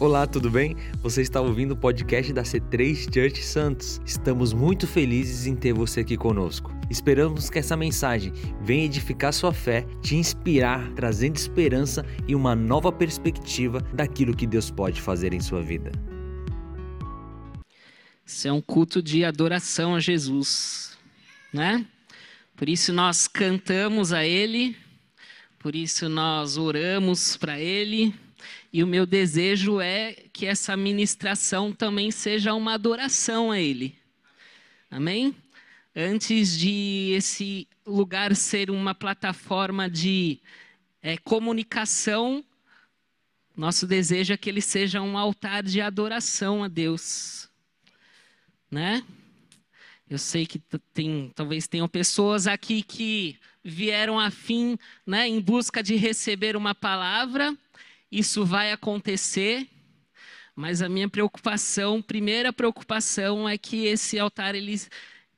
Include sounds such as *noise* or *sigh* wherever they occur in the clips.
Olá, tudo bem? Você está ouvindo o podcast da C3 Church Santos. Estamos muito felizes em ter você aqui conosco. Esperamos que essa mensagem venha edificar sua fé, te inspirar, trazendo esperança e uma nova perspectiva daquilo que Deus pode fazer em sua vida. Isso é um culto de adoração a Jesus, né? Por isso nós cantamos a Ele, por isso nós oramos para Ele e o meu desejo é que essa ministração também seja uma adoração a Ele. Amém? Antes de esse lugar ser uma plataforma de é, comunicação, nosso desejo é que ele seja um altar de adoração a Deus. Né? Eu sei que tem, talvez tenham pessoas aqui que vieram a fim, né, em busca de receber uma palavra isso vai acontecer, mas a minha preocupação, primeira preocupação, é que esse altar ele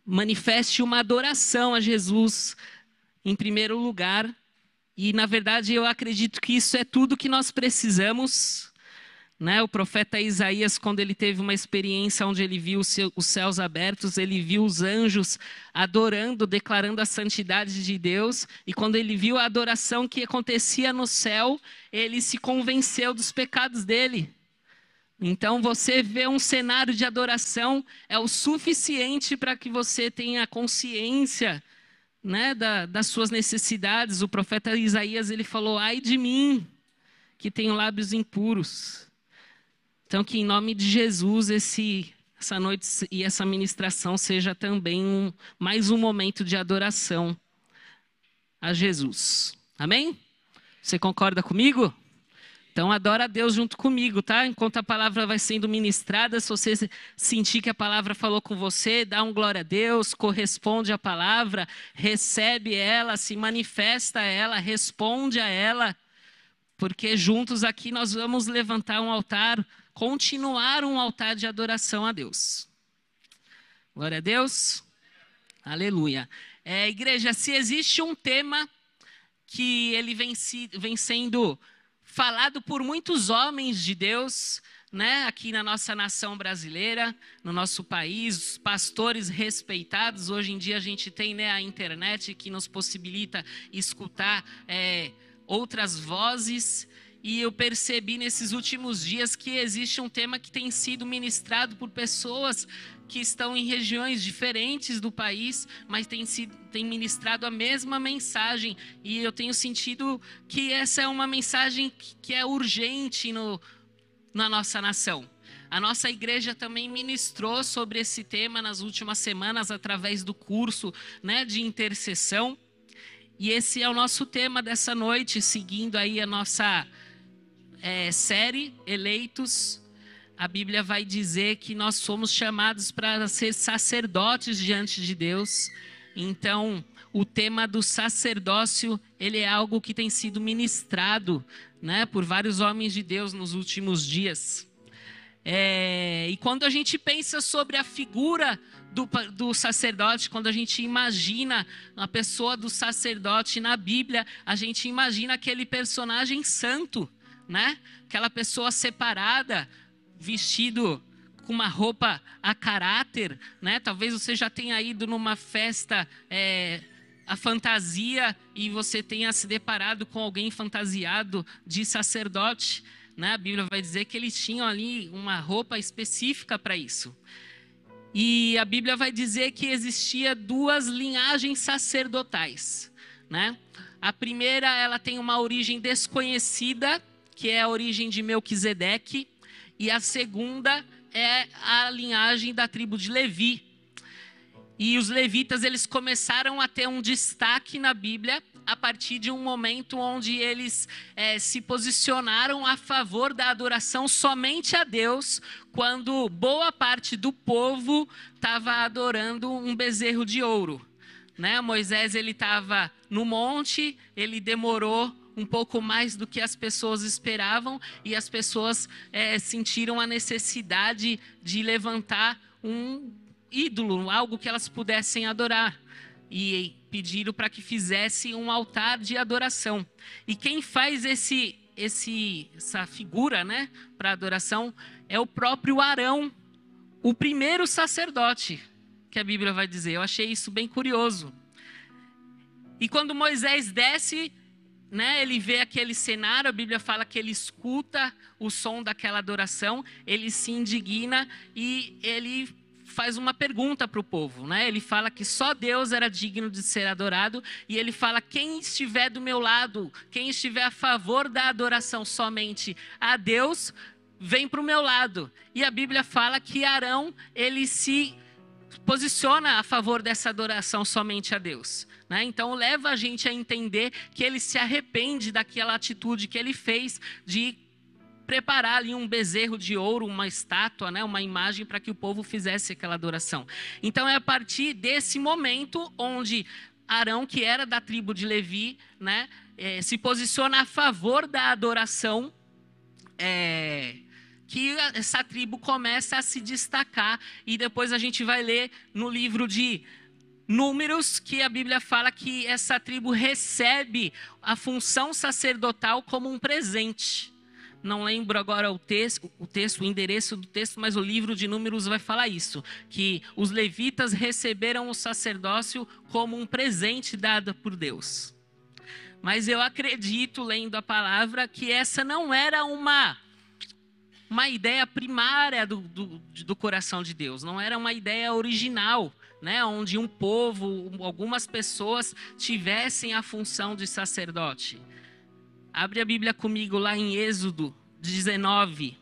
manifeste uma adoração a Jesus em primeiro lugar. E na verdade eu acredito que isso é tudo que nós precisamos né? O profeta Isaías, quando ele teve uma experiência onde ele viu os céus abertos, ele viu os anjos adorando, declarando a santidade de Deus, e quando ele viu a adoração que acontecia no céu, ele se convenceu dos pecados dele. Então, você vê um cenário de adoração é o suficiente para que você tenha consciência né, da, das suas necessidades. O profeta Isaías ele falou: "Ai de mim, que tenho lábios impuros". Então, que em nome de Jesus, esse, essa noite e essa ministração seja também um, mais um momento de adoração a Jesus. Amém? Você concorda comigo? Então, adora a Deus junto comigo, tá? Enquanto a palavra vai sendo ministrada, se você sentir que a palavra falou com você, dá um glória a Deus, corresponde à palavra, recebe ela, se manifesta a ela, responde a ela, porque juntos aqui nós vamos levantar um altar continuar um altar de adoração a Deus. Glória a Deus. Aleluia. É, igreja, se existe um tema que ele vem, se, vem sendo falado por muitos homens de Deus, né, aqui na nossa nação brasileira, no nosso país, pastores respeitados. Hoje em dia a gente tem né, a internet que nos possibilita escutar é, outras vozes e eu percebi nesses últimos dias que existe um tema que tem sido ministrado por pessoas que estão em regiões diferentes do país, mas tem, sido, tem ministrado a mesma mensagem. E eu tenho sentido que essa é uma mensagem que é urgente no, na nossa nação. A nossa igreja também ministrou sobre esse tema nas últimas semanas através do curso né, de intercessão. E esse é o nosso tema dessa noite, seguindo aí a nossa é, série Eleitos, a Bíblia vai dizer que nós somos chamados para ser sacerdotes diante de Deus. Então, o tema do sacerdócio, ele é algo que tem sido ministrado, né, por vários homens de Deus nos últimos dias. É, e quando a gente pensa sobre a figura do, do, sacerdote, quando a gente imagina a pessoa do sacerdote na Bíblia, a gente imagina aquele personagem santo, né? Aquela pessoa separada, vestido com uma roupa a caráter, né? Talvez você já tenha ido numa festa é, a fantasia e você tenha se deparado com alguém fantasiado de sacerdote, né? A Bíblia vai dizer que eles tinham ali uma roupa específica para isso. E a Bíblia vai dizer que existia duas linhagens sacerdotais, né? A primeira, ela tem uma origem desconhecida, que é a origem de Melquisedeque, e a segunda é a linhagem da tribo de Levi. E os levitas eles começaram a ter um destaque na Bíblia a partir de um momento onde eles é, se posicionaram a favor da adoração somente a Deus, quando boa parte do povo estava adorando um bezerro de ouro. Né? Moisés ele estava no monte, ele demorou um pouco mais do que as pessoas esperavam e as pessoas é, sentiram a necessidade de levantar um ídolo, algo que elas pudessem adorar. E pediram para que fizesse um altar de adoração. E quem faz esse esse, essa figura, né, para adoração é o próprio Arão, o primeiro sacerdote que a Bíblia vai dizer. Eu achei isso bem curioso. E quando Moisés desce, né, ele vê aquele cenário, a Bíblia fala que ele escuta o som daquela adoração, ele se indigna e ele faz uma pergunta para o povo, né? Ele fala que só Deus era digno de ser adorado e ele fala quem estiver do meu lado, quem estiver a favor da adoração somente a Deus, vem para o meu lado. E a Bíblia fala que Arão ele se posiciona a favor dessa adoração somente a Deus. Né? Então leva a gente a entender que ele se arrepende daquela atitude que ele fez de preparar ali um bezerro de ouro, uma estátua, né, uma imagem para que o povo fizesse aquela adoração. Então é a partir desse momento onde Arão, que era da tribo de Levi, né, é, se posiciona a favor da adoração. É, que essa tribo começa a se destacar e depois a gente vai ler no livro de Números que a Bíblia fala que essa tribo recebe a função sacerdotal como um presente não lembro agora o texto, o texto, o endereço do texto, mas o livro de Números vai falar isso, que os levitas receberam o sacerdócio como um presente dado por Deus. Mas eu acredito, lendo a palavra, que essa não era uma uma ideia primária do, do, do coração de Deus, não era uma ideia original, né, onde um povo, algumas pessoas tivessem a função de sacerdote. Abre a Bíblia comigo lá em Êxodo 19.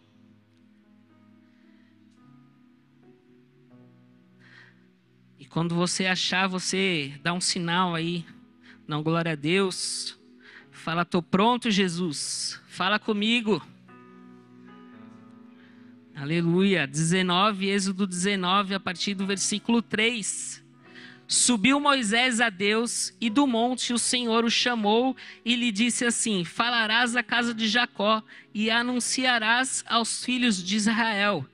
E quando você achar, você dá um sinal aí. Não, glória a Deus. Fala, tô pronto, Jesus. Fala comigo. Aleluia. 19, Êxodo 19, a partir do versículo 3. Subiu Moisés a Deus e do monte o Senhor o chamou e lhe disse assim: Falarás à casa de Jacó e anunciarás aos filhos de Israel.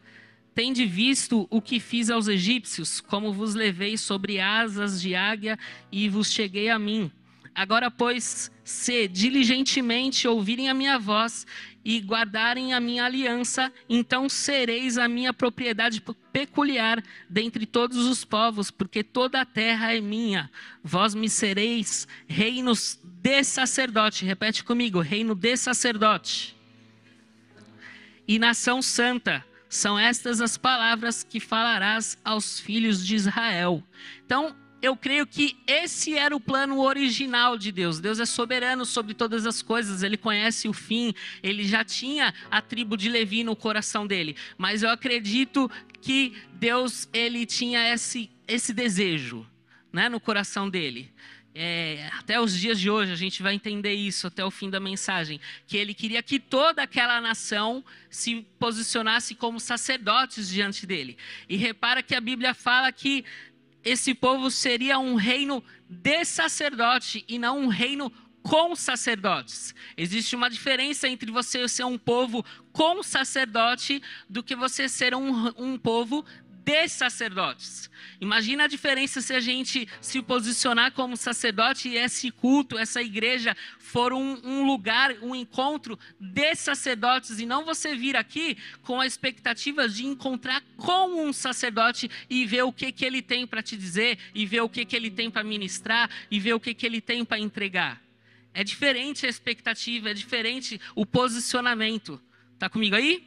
Tende visto o que fiz aos egípcios, como vos levei sobre asas de águia e vos cheguei a mim. Agora, pois, se diligentemente ouvirem a minha voz e guardarem a minha aliança, então sereis a minha propriedade peculiar dentre todos os povos, porque toda a terra é minha. Vós me sereis reinos de sacerdote. Repete comigo: reino de sacerdote. E nação santa. São estas as palavras que falarás aos filhos de Israel. Então, eu creio que esse era o plano original de Deus. Deus é soberano sobre todas as coisas, ele conhece o fim, ele já tinha a tribo de Levi no coração dele. Mas eu acredito que Deus ele tinha esse, esse desejo né, no coração dele. É, até os dias de hoje a gente vai entender isso até o fim da mensagem, que ele queria que toda aquela nação se posicionasse como sacerdotes diante dele. E repara que a Bíblia fala que esse povo seria um reino de sacerdote e não um reino com sacerdotes. Existe uma diferença entre você ser um povo com sacerdote do que você ser um, um povo de sacerdotes. Imagina a diferença se a gente se posicionar como sacerdote e esse culto, essa igreja for um, um, lugar, um encontro de sacerdotes e não você vir aqui com a expectativa de encontrar com um sacerdote e ver o que, que ele tem para te dizer, e ver o que, que ele tem para ministrar, e ver o que, que ele tem para entregar. É diferente a expectativa, é diferente o posicionamento. Tá comigo aí?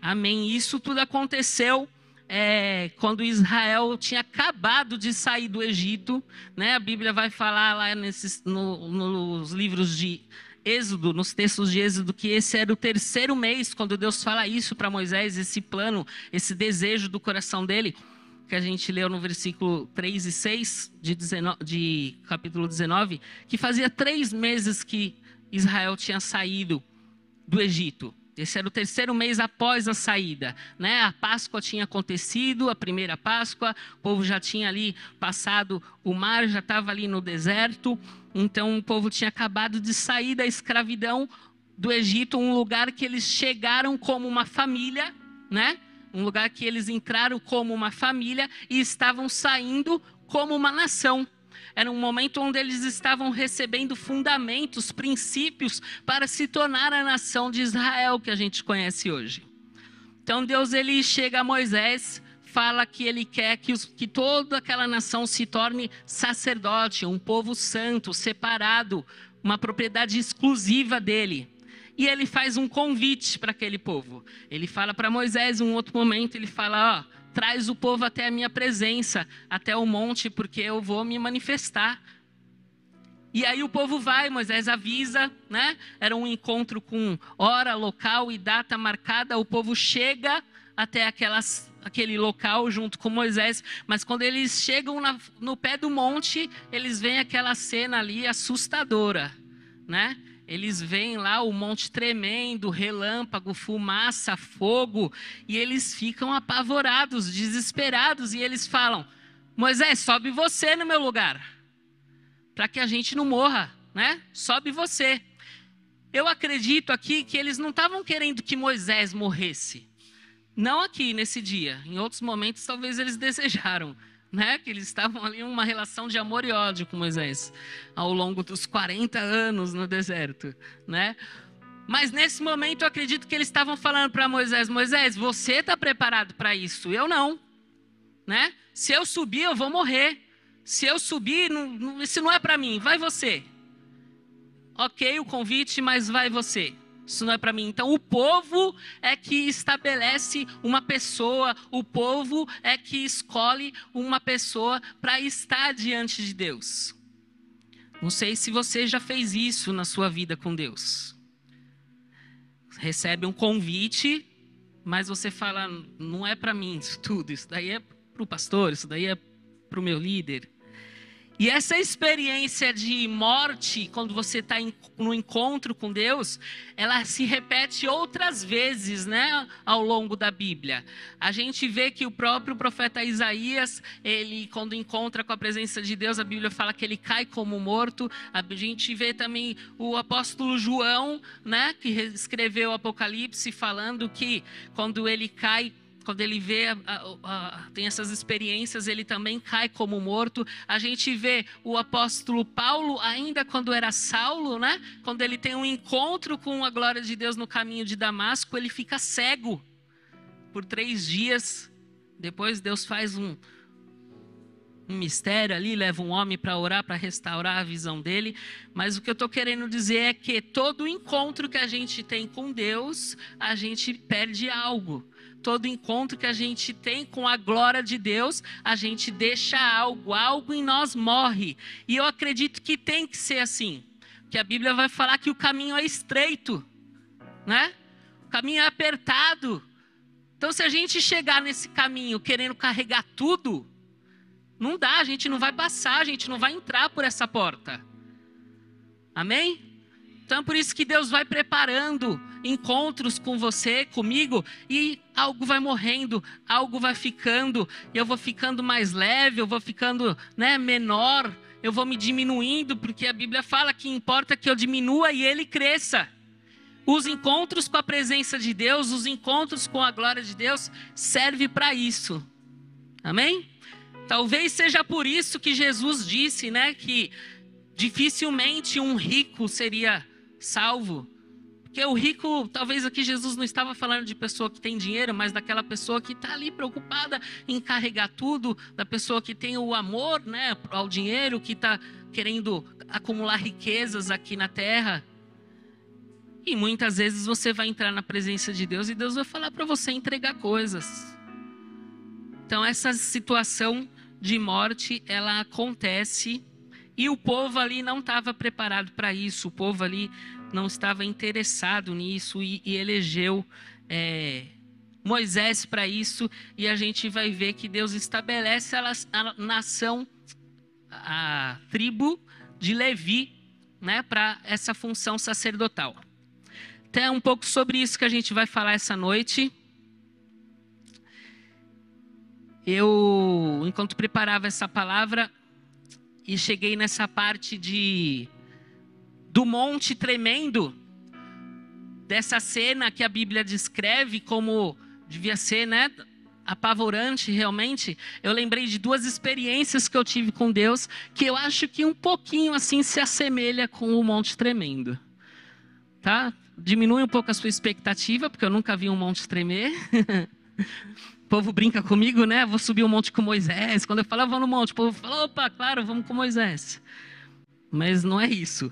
Amém. Isso tudo aconteceu é, quando Israel tinha acabado de sair do Egito, né? A Bíblia vai falar lá nesses, no, nos livros de Êxodo, nos textos de Êxodo, que esse era o terceiro mês, quando Deus fala isso para Moisés, esse plano, esse desejo do coração dele, que a gente leu no versículo 3 e 6 de, 19, de capítulo 19, que fazia três meses que Israel tinha saído do Egito. Esse era o terceiro mês após a saída, né? A Páscoa tinha acontecido, a primeira Páscoa, o povo já tinha ali passado o mar, já estava ali no deserto, então o povo tinha acabado de sair da escravidão do Egito, um lugar que eles chegaram como uma família, né? Um lugar que eles entraram como uma família e estavam saindo como uma nação. Era um momento onde eles estavam recebendo fundamentos, princípios para se tornar a nação de Israel que a gente conhece hoje. Então Deus ele chega a Moisés, fala que ele quer que, os, que toda aquela nação se torne sacerdote, um povo santo, separado, uma propriedade exclusiva dele. E ele faz um convite para aquele povo. Ele fala para Moisés, em um outro momento, ele fala: ó, traz o povo até a minha presença, até o monte, porque eu vou me manifestar. E aí o povo vai, Moisés avisa, né? Era um encontro com hora, local e data marcada. O povo chega até aquelas, aquele local junto com Moisés, mas quando eles chegam na, no pé do monte, eles veem aquela cena ali assustadora, né? Eles veem lá o monte tremendo, relâmpago, fumaça, fogo, e eles ficam apavorados, desesperados, e eles falam: Moisés, sobe você no meu lugar, para que a gente não morra, né? Sobe você. Eu acredito aqui que eles não estavam querendo que Moisés morresse. Não aqui, nesse dia. Em outros momentos, talvez eles *laughs* desejaram né? Que eles estavam ali em uma relação de amor e ódio com Moisés ao longo dos 40 anos no deserto, né? Mas nesse momento eu acredito que eles estavam falando para Moisés: Moisés, você está preparado para isso? Eu não, né? Se eu subir, eu vou morrer. Se eu subir, não, isso não é para mim. Vai você. Ok, o convite, mas vai você. Isso não é para mim. Então, o povo é que estabelece uma pessoa, o povo é que escolhe uma pessoa para estar diante de Deus. Não sei se você já fez isso na sua vida com Deus. Recebe um convite, mas você fala: não é para mim isso tudo, isso daí é para o pastor, isso daí é para o meu líder. E essa experiência de morte, quando você está no encontro com Deus, ela se repete outras vezes, né, ao longo da Bíblia. A gente vê que o próprio profeta Isaías, ele, quando encontra com a presença de Deus, a Bíblia fala que ele cai como morto. A gente vê também o apóstolo João, né, que escreveu o Apocalipse, falando que quando ele cai quando ele vê, tem essas experiências, ele também cai como morto. A gente vê o apóstolo Paulo, ainda quando era Saulo, né? Quando ele tem um encontro com a glória de Deus no caminho de Damasco, ele fica cego por três dias. Depois Deus faz um, um mistério ali, leva um homem para orar, para restaurar a visão dele. Mas o que eu estou querendo dizer é que todo encontro que a gente tem com Deus, a gente perde algo todo encontro que a gente tem com a glória de Deus, a gente deixa algo, algo em nós morre. E eu acredito que tem que ser assim. Que a Bíblia vai falar que o caminho é estreito, né? O caminho é apertado. Então, se a gente chegar nesse caminho querendo carregar tudo, não dá, a gente não vai passar, a gente não vai entrar por essa porta. Amém? Então, é por isso que Deus vai preparando encontros com você, comigo, e algo vai morrendo, algo vai ficando, eu vou ficando mais leve, eu vou ficando né, menor, eu vou me diminuindo, porque a Bíblia fala que importa que eu diminua e ele cresça. Os encontros com a presença de Deus, os encontros com a glória de Deus, serve para isso. Amém? Talvez seja por isso que Jesus disse, né, que dificilmente um rico seria salvo. Porque o rico, talvez aqui Jesus não estava falando de pessoa que tem dinheiro, mas daquela pessoa que está ali preocupada em carregar tudo, da pessoa que tem o amor né, ao dinheiro, que está querendo acumular riquezas aqui na terra. E muitas vezes você vai entrar na presença de Deus e Deus vai falar para você entregar coisas. Então essa situação de morte, ela acontece e o povo ali não estava preparado para isso. O povo ali não estava interessado nisso e, e elegeu é, Moisés para isso. E a gente vai ver que Deus estabelece a, a nação, a tribo de Levi, né, para essa função sacerdotal. Então é um pouco sobre isso que a gente vai falar essa noite. Eu, enquanto preparava essa palavra, e cheguei nessa parte de do monte tremendo, dessa cena que a Bíblia descreve como devia ser, né? apavorante realmente, eu lembrei de duas experiências que eu tive com Deus, que eu acho que um pouquinho assim se assemelha com o Monte Tremendo. Tá? Diminui um pouco a sua expectativa, porque eu nunca vi um monte tremer. *laughs* o povo brinca comigo, né? Vou subir um monte com Moisés. Quando eu falo, no monte, o povo fala, opa, claro, vamos com Moisés. Mas não é isso.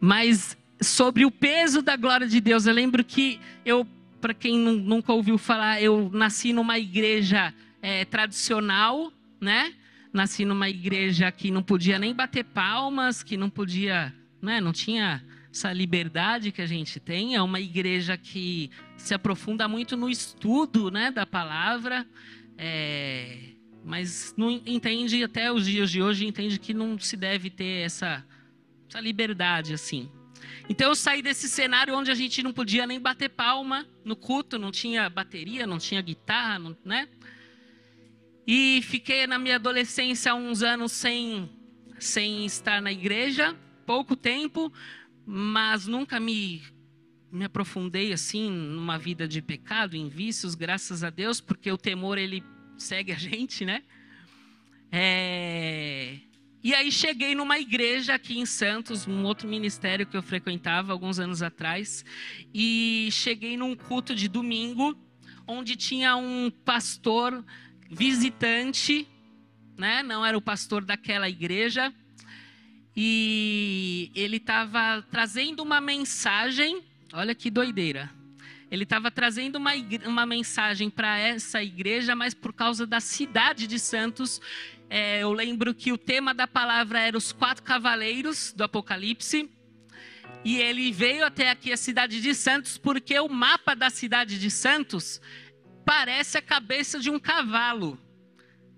Mas sobre o peso da glória de Deus, eu lembro que eu para quem nunca ouviu falar, eu nasci numa igreja é, tradicional, né? Nasci numa igreja que não podia nem bater palmas, que não podia, né? Não tinha essa liberdade que a gente tem. É uma igreja que se aprofunda muito no estudo, né, da palavra, é, mas não entende até os dias de hoje entende que não se deve ter essa, essa liberdade assim. Então eu saí desse cenário onde a gente não podia nem bater palma no culto, não tinha bateria, não tinha guitarra, não, né? E fiquei na minha adolescência uns anos sem, sem estar na igreja, pouco tempo, mas nunca me, me aprofundei assim numa vida de pecado, em vícios, graças a Deus, porque o temor ele segue a *laughs* gente, né? É... E aí cheguei numa igreja aqui em Santos, um outro ministério que eu frequentava alguns anos atrás, e cheguei num culto de domingo, onde tinha um pastor visitante, né? Não era o pastor daquela igreja, e ele estava trazendo uma mensagem, olha que doideira. Ele estava trazendo uma, uma mensagem para essa igreja, mas por causa da cidade de Santos, é, eu lembro que o tema da palavra era os quatro cavaleiros do Apocalipse. E ele veio até aqui a cidade de Santos porque o mapa da cidade de Santos parece a cabeça de um cavalo.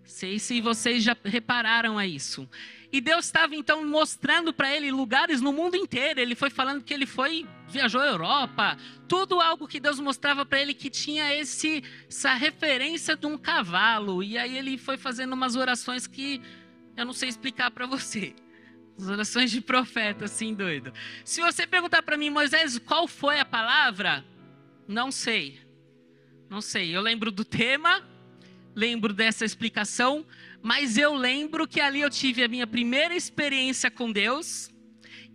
Sei se vocês já repararam a isso. E Deus estava então mostrando para ele lugares no mundo inteiro. Ele foi falando que ele foi viajou a Europa, tudo algo que Deus mostrava para ele que tinha esse essa referência de um cavalo. E aí ele foi fazendo umas orações que eu não sei explicar para você. As orações de profeta, assim, doido. Se você perguntar para mim, Moisés, qual foi a palavra? Não sei. Não sei. Eu lembro do tema, lembro dessa explicação, mas eu lembro que ali eu tive a minha primeira experiência com Deus.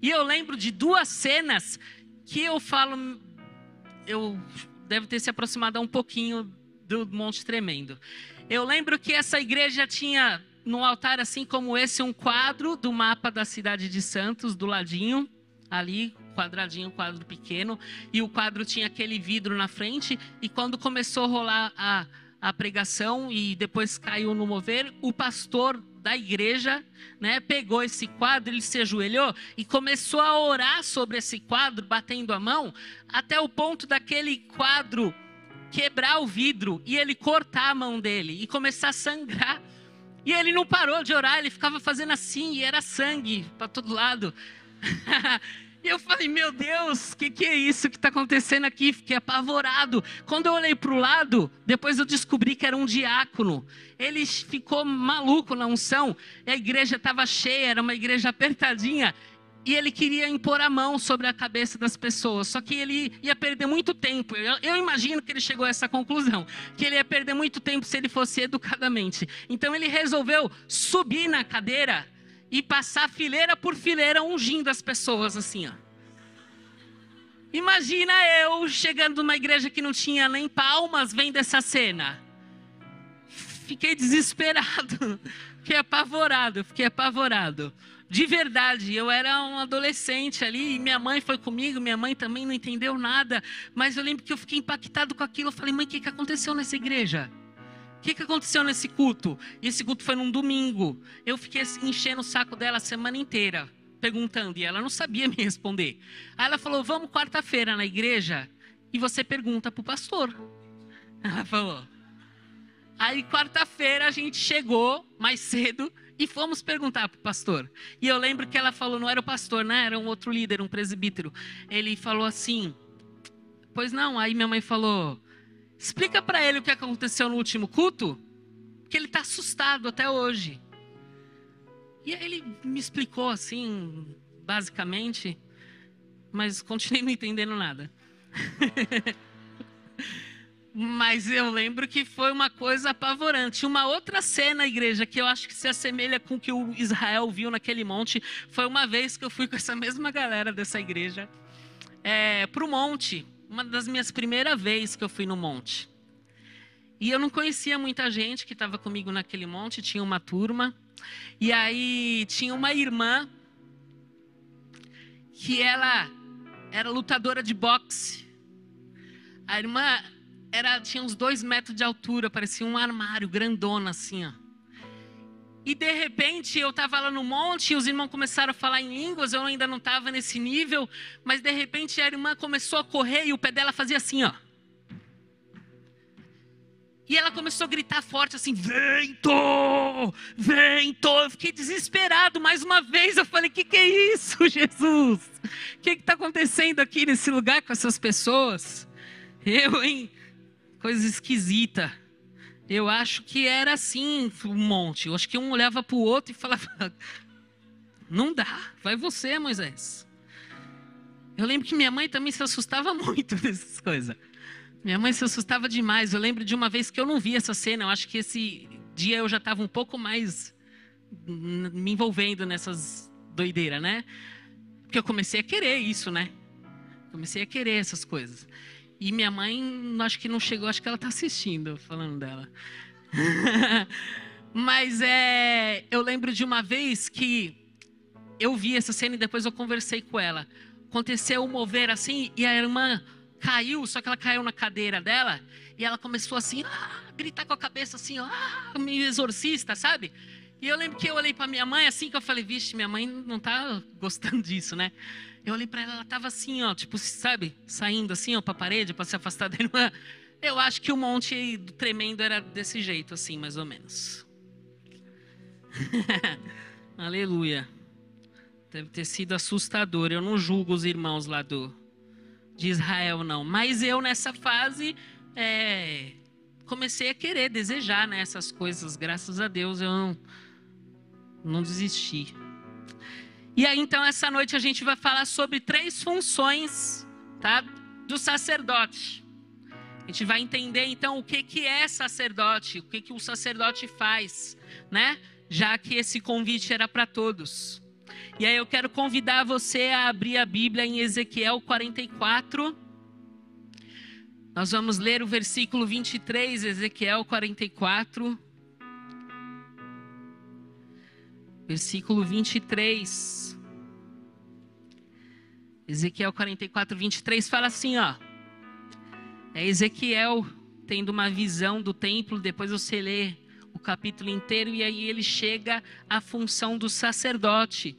E eu lembro de duas cenas que eu falo, eu deve ter se aproximado um pouquinho do Monte Tremendo. Eu lembro que essa igreja tinha num altar assim como esse um quadro do mapa da cidade de Santos do ladinho, ali quadradinho, quadro pequeno, e o quadro tinha aquele vidro na frente e quando começou a rolar a a pregação e depois caiu no mover, o pastor da igreja, né, pegou esse quadro, ele se ajoelhou e começou a orar sobre esse quadro, batendo a mão, até o ponto daquele quadro quebrar o vidro e ele cortar a mão dele e começar a sangrar. E ele não parou de orar, ele ficava fazendo assim e era sangue para todo lado. *laughs* E eu falei, meu Deus, o que, que é isso que está acontecendo aqui? Fiquei apavorado. Quando eu olhei para o lado, depois eu descobri que era um diácono. Ele ficou maluco na unção. A igreja estava cheia, era uma igreja apertadinha. E ele queria impor a mão sobre a cabeça das pessoas. Só que ele ia perder muito tempo. Eu, eu, imagino que ele chegou a essa conclusão: que ele ia perder muito tempo se ele fosse educadamente. Então ele resolveu subir na cadeira e passar fileira por fileira ungindo as pessoas assim, ó. Imagina eu chegando numa igreja que não tinha nem palmas vendo essa cena. Fiquei desesperado, *laughs* fiquei apavorado, fiquei apavorado. De verdade, eu era um adolescente ali, minha mãe foi comigo, minha mãe também não entendeu nada, mas eu lembro que eu fiquei impactado com aquilo. Eu falei, mãe, o que, que aconteceu nessa igreja? Que, que aconteceu nesse culto? E esse culto foi num domingo. Eu fiquei assim, enchendo o saco dela a semana inteira, perguntando, e ela não sabia *laughs* me responder. Aí ela falou: Vamos quarta-feira na igreja e você pergunta para o pastor. *laughs* Ela falou. Aí quarta-feira a gente chegou mais cedo e fomos perguntar para o pastor. E eu lembro que ela falou, não era o pastor, né? Era um outro líder, um presbítero. Ele falou assim: Pois não. Aí minha mãe falou: Explica para ele o que aconteceu no último culto, que ele está assustado até hoje. E aí ele me explicou assim, basicamente, mas continuei não entendendo nada. *laughs* Mas eu lembro que foi uma coisa apavorante. Uma outra cena, igreja, que eu acho que se assemelha com o que o Israel viu naquele monte, foi uma vez que eu fui com essa mesma galera dessa igreja é, para o monte. Uma das minhas primeiras vezes que eu fui no monte. E eu não conhecia muita gente que estava comigo naquele monte, tinha uma turma. E aí tinha uma irmã que ela era lutadora de boxe. A irmã era, tinha uns dois metros de altura, parecia um armário grandona assim, ó. E de repente eu estava lá no monte e os irmãos começaram a falar em línguas, eu ainda não estava nesse nível, mas de repente a irmã começou a correr e o pé dela fazia assim, ó. E ela começou a gritar forte assim: Vento! Vento! Eu fiquei desesperado mais uma vez. Eu falei: Que que é isso, *laughs* Jesus? O que está acontecendo aqui nesse lugar com essas pessoas? Eu, hein? Coisa esquisita. Eu acho que era assim um monte. Eu acho que um olhava para o outro e falava: *laughs* Não dá, vai você, Moisés. Eu lembro que minha mãe também se assustava *laughs* muito dessas coisas. Minha mãe se assustava demais. Eu lembro de uma vez que eu não vi essa cena. Eu acho que esse dia eu já estava um pouco mais me envolvendo nessas doideiras, né? Porque eu comecei a querer isso, né? Comecei a querer essas coisas. E minha mãe, acho que não chegou, acho que ela está assistindo, falando dela. *laughs* Mas é, eu lembro de uma vez que eu vi essa cena e depois eu conversei com ela. Aconteceu um mover assim e a irmã caiu, só que ela caiu na cadeira dela e ela começou assim, ah, gritar com a cabeça assim, ah, meio exorcista, sabe? E eu lembro que eu olhei para minha mãe assim que eu falei, vixe, minha mãe não tá gostando disso, né? Eu olhei para ela, ela tava assim, ó, tipo, sabe, saindo assim, ó, para a parede para se afastar *laughs* da irmã. Eu acho que o monte tremendo era desse jeito, assim, mais ou menos. *laughs* Aleluia. Deve ter sido assustador. Eu não julgo os irmãos lá do, de Israel, não. Mas eu, nessa fase, é, comecei a querer, desejar né, essas coisas. Graças a Deus eu não, não desisti. E aí, então, essa noite a gente vai falar sobre três funções tá, do sacerdote. A gente vai entender, então, o que, que é sacerdote, o que, que o sacerdote faz, né? Já que esse convite era para todos. E aí eu quero convidar você a abrir a Bíblia em Ezequiel 44. Nós vamos ler o versículo 23, Ezequiel 44. Versículo 23. Ezequiel 44, 23 fala assim, ó. É Ezequiel tendo uma visão do templo, depois você lê o capítulo inteiro e aí ele chega à função do sacerdote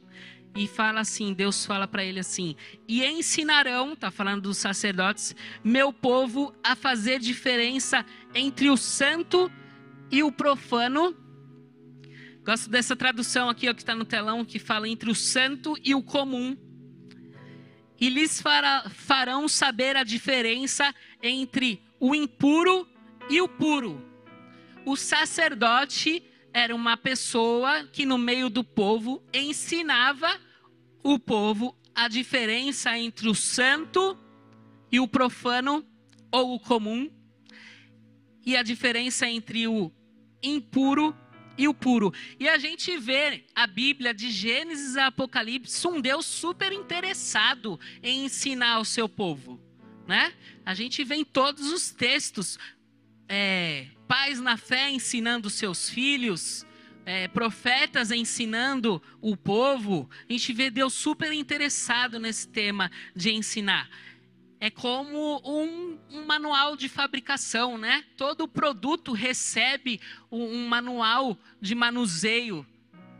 e fala assim, Deus fala para ele assim: "E ensinarão, tá falando dos sacerdotes, meu povo a fazer diferença entre o santo e o profano". Gosto dessa tradução aqui ó, que está no telão que fala entre o santo e o comum. E lhes fará, farão saber a diferença entre o impuro e o puro. O sacerdote era uma pessoa que no meio do povo ensinava o povo a diferença entre o santo e o profano ou o comum, e a diferença entre o impuro e o puro. E a gente vê a Bíblia de Gênesis a Apocalipse um Deus super interessado em ensinar o seu povo, né? A gente vê em todos os textos é, pais na fé ensinando seus filhos, é, profetas ensinando o povo, a gente vê Deus super interessado nesse tema de ensinar. É como um, um manual de fabricação, né? Todo produto recebe um, um manual de manuseio,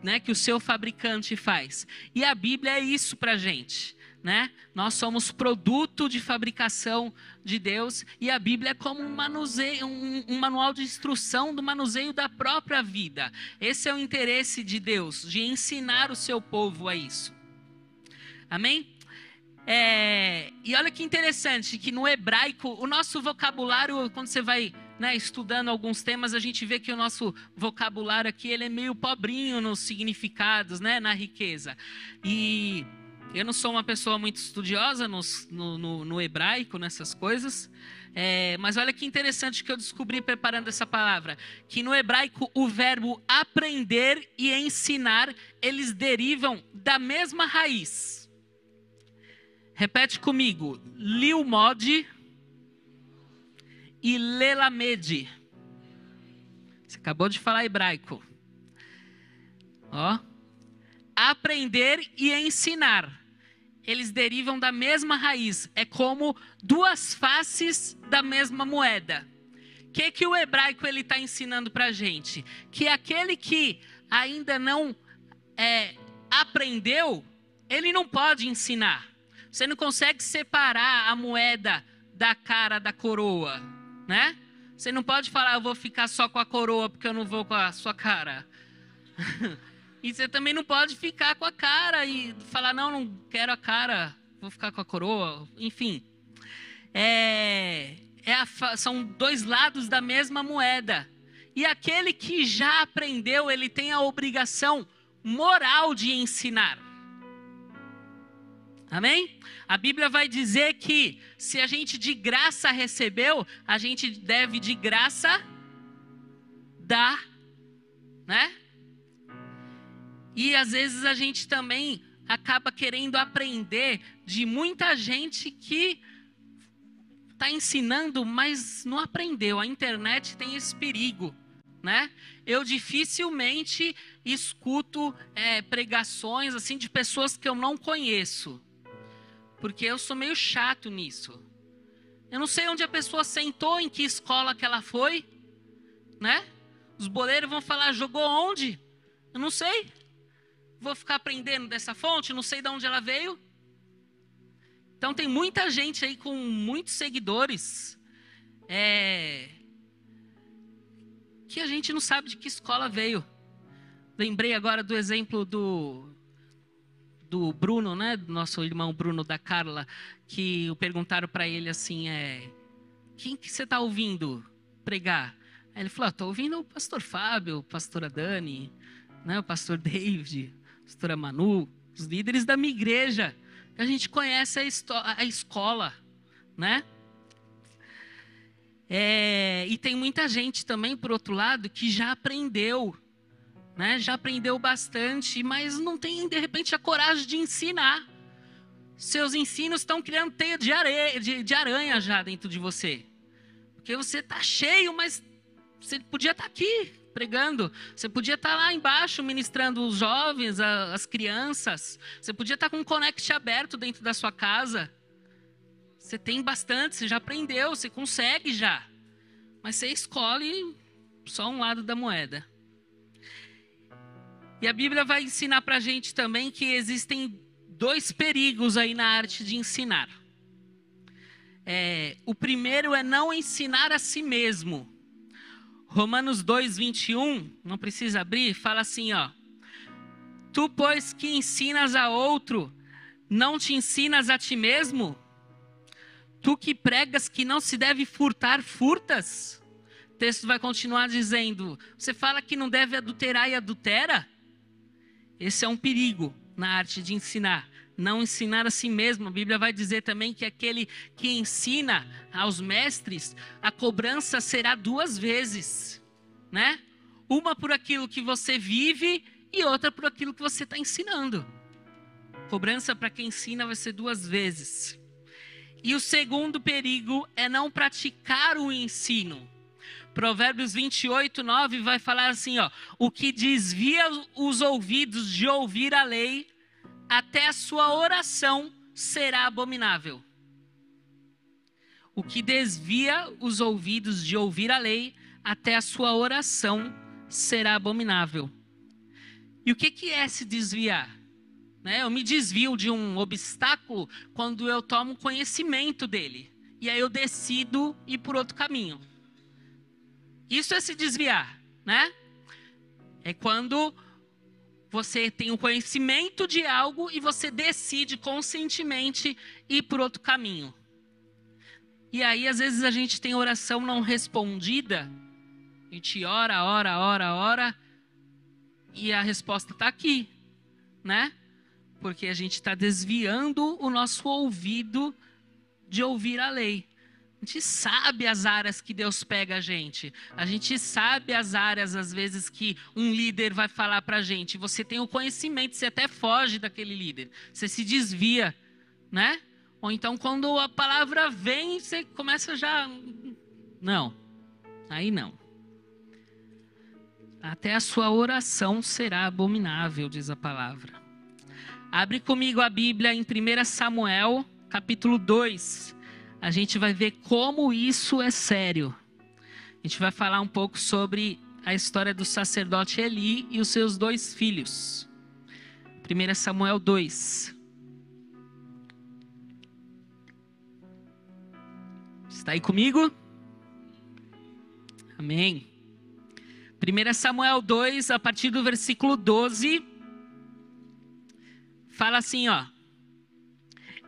né? Que o seu fabricante faz. E a Bíblia é isso para gente né? Nós somos produto de fabricação de Deus e a Bíblia é como um, manuseio, um, um, manual de instrução do manuseio da própria vida. Esse é o interesse de Deus, de ensinar o seu povo a isso. Amém? É, e olha que interessante que no hebraico, o nosso vocabulário, quando você vai né, estudando alguns temas, a gente vê que o nosso vocabulário aqui ele é meio pobrinho nos significados, né, na riqueza. E Eu não sou uma pessoa muito estudiosa no, no, no hebraico, nessas coisas. É, mas olha que interessante que eu descobri preparando essa palavra. Que no hebraico o verbo aprender e ensinar, eles derivam da mesma raiz. Repete comigo. Lilmod e Lelamed. Você acabou de falar hebraico. Ó. Aprender e ensinar. Eles derivam da mesma raiz. É como duas faces da mesma moeda. O que, que o hebraico ele está ensinando para a gente? Que aquele que ainda não é, aprendeu, ele não pode ensinar. Você não consegue separar a moeda da cara da coroa, né? Você não pode falar, eu vou ficar só com a coroa porque eu não vou com a sua cara. *laughs* e você também não pode ficar com a cara e falar, não, não quero a cara, vou ficar com a coroa. Enfim, é, é a, são dois lados da mesma moeda. E aquele que já aprendeu, ele tem a obrigação moral de ensinar. Amém? A Bíblia vai dizer que se a gente de graça recebeu, a gente deve de graça dar, né? E às vezes a gente também acaba querendo aprender de muita gente que está ensinando, mas não aprendeu. A internet tem esse perigo, né? Eu dificilmente escuto é, pregações assim de pessoas que eu não conheço porque eu sou meio chato nisso. Eu não sei onde a pessoa sentou, em que escola que ela foi, né? Os boleiros vão falar, jogou onde? Eu não sei. Vou ficar aprendendo dessa fonte, não sei de onde ela veio. Então tem muita gente aí com muitos seguidores, é, que a gente não sabe de que escola veio. Lembrei agora do exemplo do do Bruno, né, nosso irmão Bruno da Carla, que perguntaram para ele assim, é, quem que você está ouvindo pregar? Aí ele falou, estou ouvindo o pastor Fábio, pastora Dani, né, o pastor David, a pastora Manu, os líderes da minha igreja. A gente conhece a, a escola, né? É, e tem muita gente também, por outro lado, que já aprendeu né? Já aprendeu bastante, mas não tem de repente a coragem de ensinar. Seus ensinos estão criando teia de areia, de, de aranha já dentro de você. Porque você está cheio, mas você podia estar tá aqui pregando. Você podia estar tá lá embaixo ministrando os jovens, as crianças. Você podia estar tá com um connect aberto dentro da sua casa. Você tem bastante, você já aprendeu, você consegue já. Mas você escolhe só um lado da moeda. E a Bíblia vai ensinar para a gente também que existem dois perigos aí na arte de ensinar. É, o primeiro é não ensinar a si mesmo. Romanos 2, 21, não precisa abrir, fala assim: ó. Tu, pois que ensinas a outro, não te ensinas a ti mesmo? Tu que pregas que não se deve furtar, furtas? O texto vai continuar dizendo: Você fala que não deve adulterar e adultera? Esse é um perigo na arte de ensinar. Não ensinar a si mesmo. A Bíblia vai dizer também que aquele que ensina aos mestres, a cobrança será duas vezes, né? Uma por aquilo que você vive e outra por aquilo que você está ensinando. Cobrança para quem ensina vai ser duas vezes. E o segundo perigo é não praticar o ensino. Provérbios 28, 9 vai falar assim: ó, o que desvia os ouvidos de ouvir a lei, até a sua oração será abominável. O que desvia os ouvidos de ouvir a lei, até a sua oração será abominável. E o que, que é se desviar? Né? Eu me desvio de um obstáculo quando eu tomo conhecimento dele. E aí eu decido ir por outro caminho. Isso é se desviar, né? É quando você tem o conhecimento de algo e você decide conscientemente ir por outro caminho. E aí, às vezes, a gente tem oração não respondida. A gente ora, ora, ora, ora. E a resposta está aqui, né? Porque a gente está desviando o nosso ouvido de ouvir a lei. A gente sabe as áreas que Deus pega a gente. A gente sabe as áreas, às vezes, que um líder vai falar para a gente. Você tem o conhecimento, você até foge daquele líder. Você se desvia, né? Ou então, quando a palavra vem, você começa já. Não, aí não. Até a sua oração será abominável, diz a palavra. Abre comigo a Bíblia em 1 Samuel, capítulo 2 a gente vai ver como isso é sério. A gente vai falar um pouco sobre a história do sacerdote Eli e os seus dois filhos. 1 Samuel 2. Está aí comigo? Amém. 1 Samuel 2, a partir do versículo 12, fala assim, ó.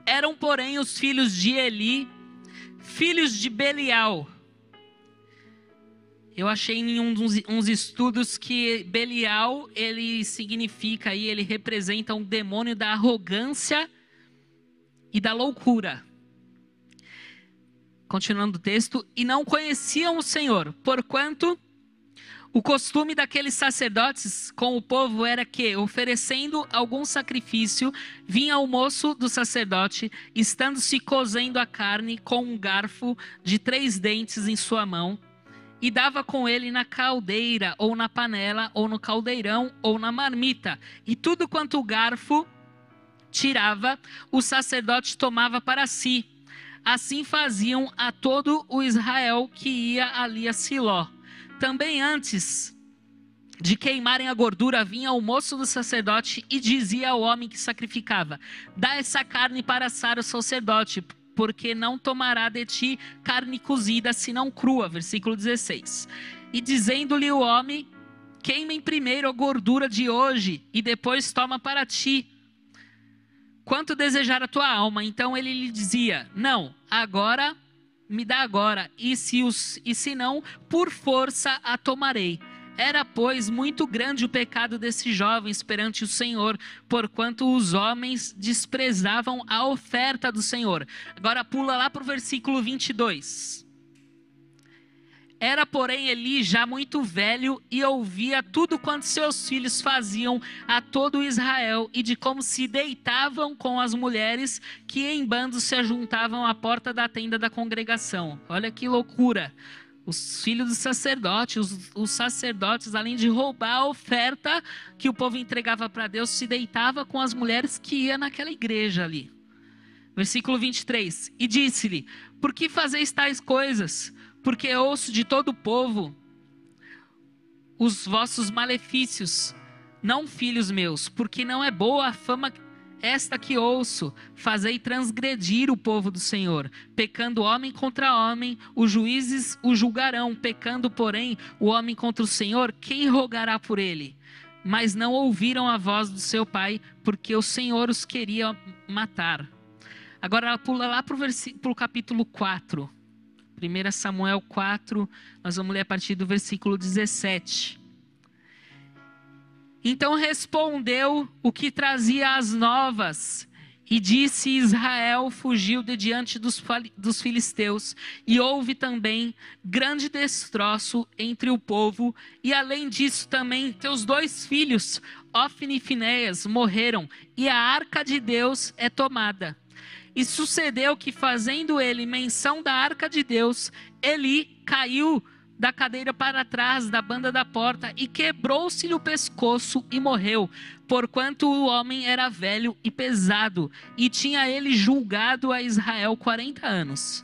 Eram, porém, os filhos de Eli filhos de Belial. Eu achei em um dos, uns estudos que Belial, ele significa aí, ele representa um demônio da arrogância e da loucura. Continuando o texto, e não conheciam o Senhor, porquanto o costume daqueles sacerdotes com o povo era que, oferecendo algum sacrifício, vinha o moço do sacerdote, estando-se cozendo a carne com um garfo de três dentes em sua mão, e dava com ele na caldeira, ou na panela, ou no caldeirão, ou na marmita, e tudo quanto o garfo tirava, o sacerdote tomava para si. Assim faziam a todo o Israel que ia ali a Siló. Também antes de queimarem a gordura, vinha o moço do sacerdote e dizia ao homem que sacrificava: Dá essa carne para assar o sacerdote, porque não tomará de ti carne cozida, senão crua. Versículo 16. E dizendo-lhe o homem: Queimem primeiro a gordura de hoje, e depois toma para ti. Quanto desejar a tua alma? Então ele lhe dizia: Não, agora me dá agora, e se, os, e se não, por força a tomarei. Era, pois, muito grande o pecado desses jovens perante o Senhor, porquanto os homens desprezavam a oferta do Senhor. Agora pula lá para o versículo 22. Era, porém, Eli já muito velho e ouvia tudo quanto seus filhos faziam a todo Israel e de como se deitavam com as mulheres que em bandos se ajuntavam à porta da tenda da congregação. Olha que loucura! Os filhos do sacerdote, os, os sacerdotes, além de roubar a oferta que o povo entregava para Deus, se deitava com as mulheres que ia naquela igreja ali. Versículo 23. E disse-lhe: Por que fazeis tais coisas? Porque ouço de todo o povo os vossos malefícios, não filhos meus, porque não é boa a fama esta que ouço, fazei transgredir o povo do Senhor, pecando homem contra homem, os juízes o julgarão, pecando, porém, o homem contra o Senhor, quem rogará por ele? Mas não ouviram a voz do seu pai, porque o Senhor os queria matar. Agora ela pula lá para o capítulo 4. 1 Samuel 4, nós vamos ler a partir do versículo 17. Então respondeu o que trazia as novas, e disse: Israel fugiu de diante dos, dos filisteus, e houve também grande destroço entre o povo, e além disso também teus dois filhos, Ofni e Finéias, morreram, e a arca de Deus é tomada. E sucedeu que, fazendo ele menção da arca de Deus, Eli caiu da cadeira para trás da banda da porta e quebrou-se-lhe o pescoço e morreu, porquanto o homem era velho e pesado, e tinha ele julgado a Israel quarenta anos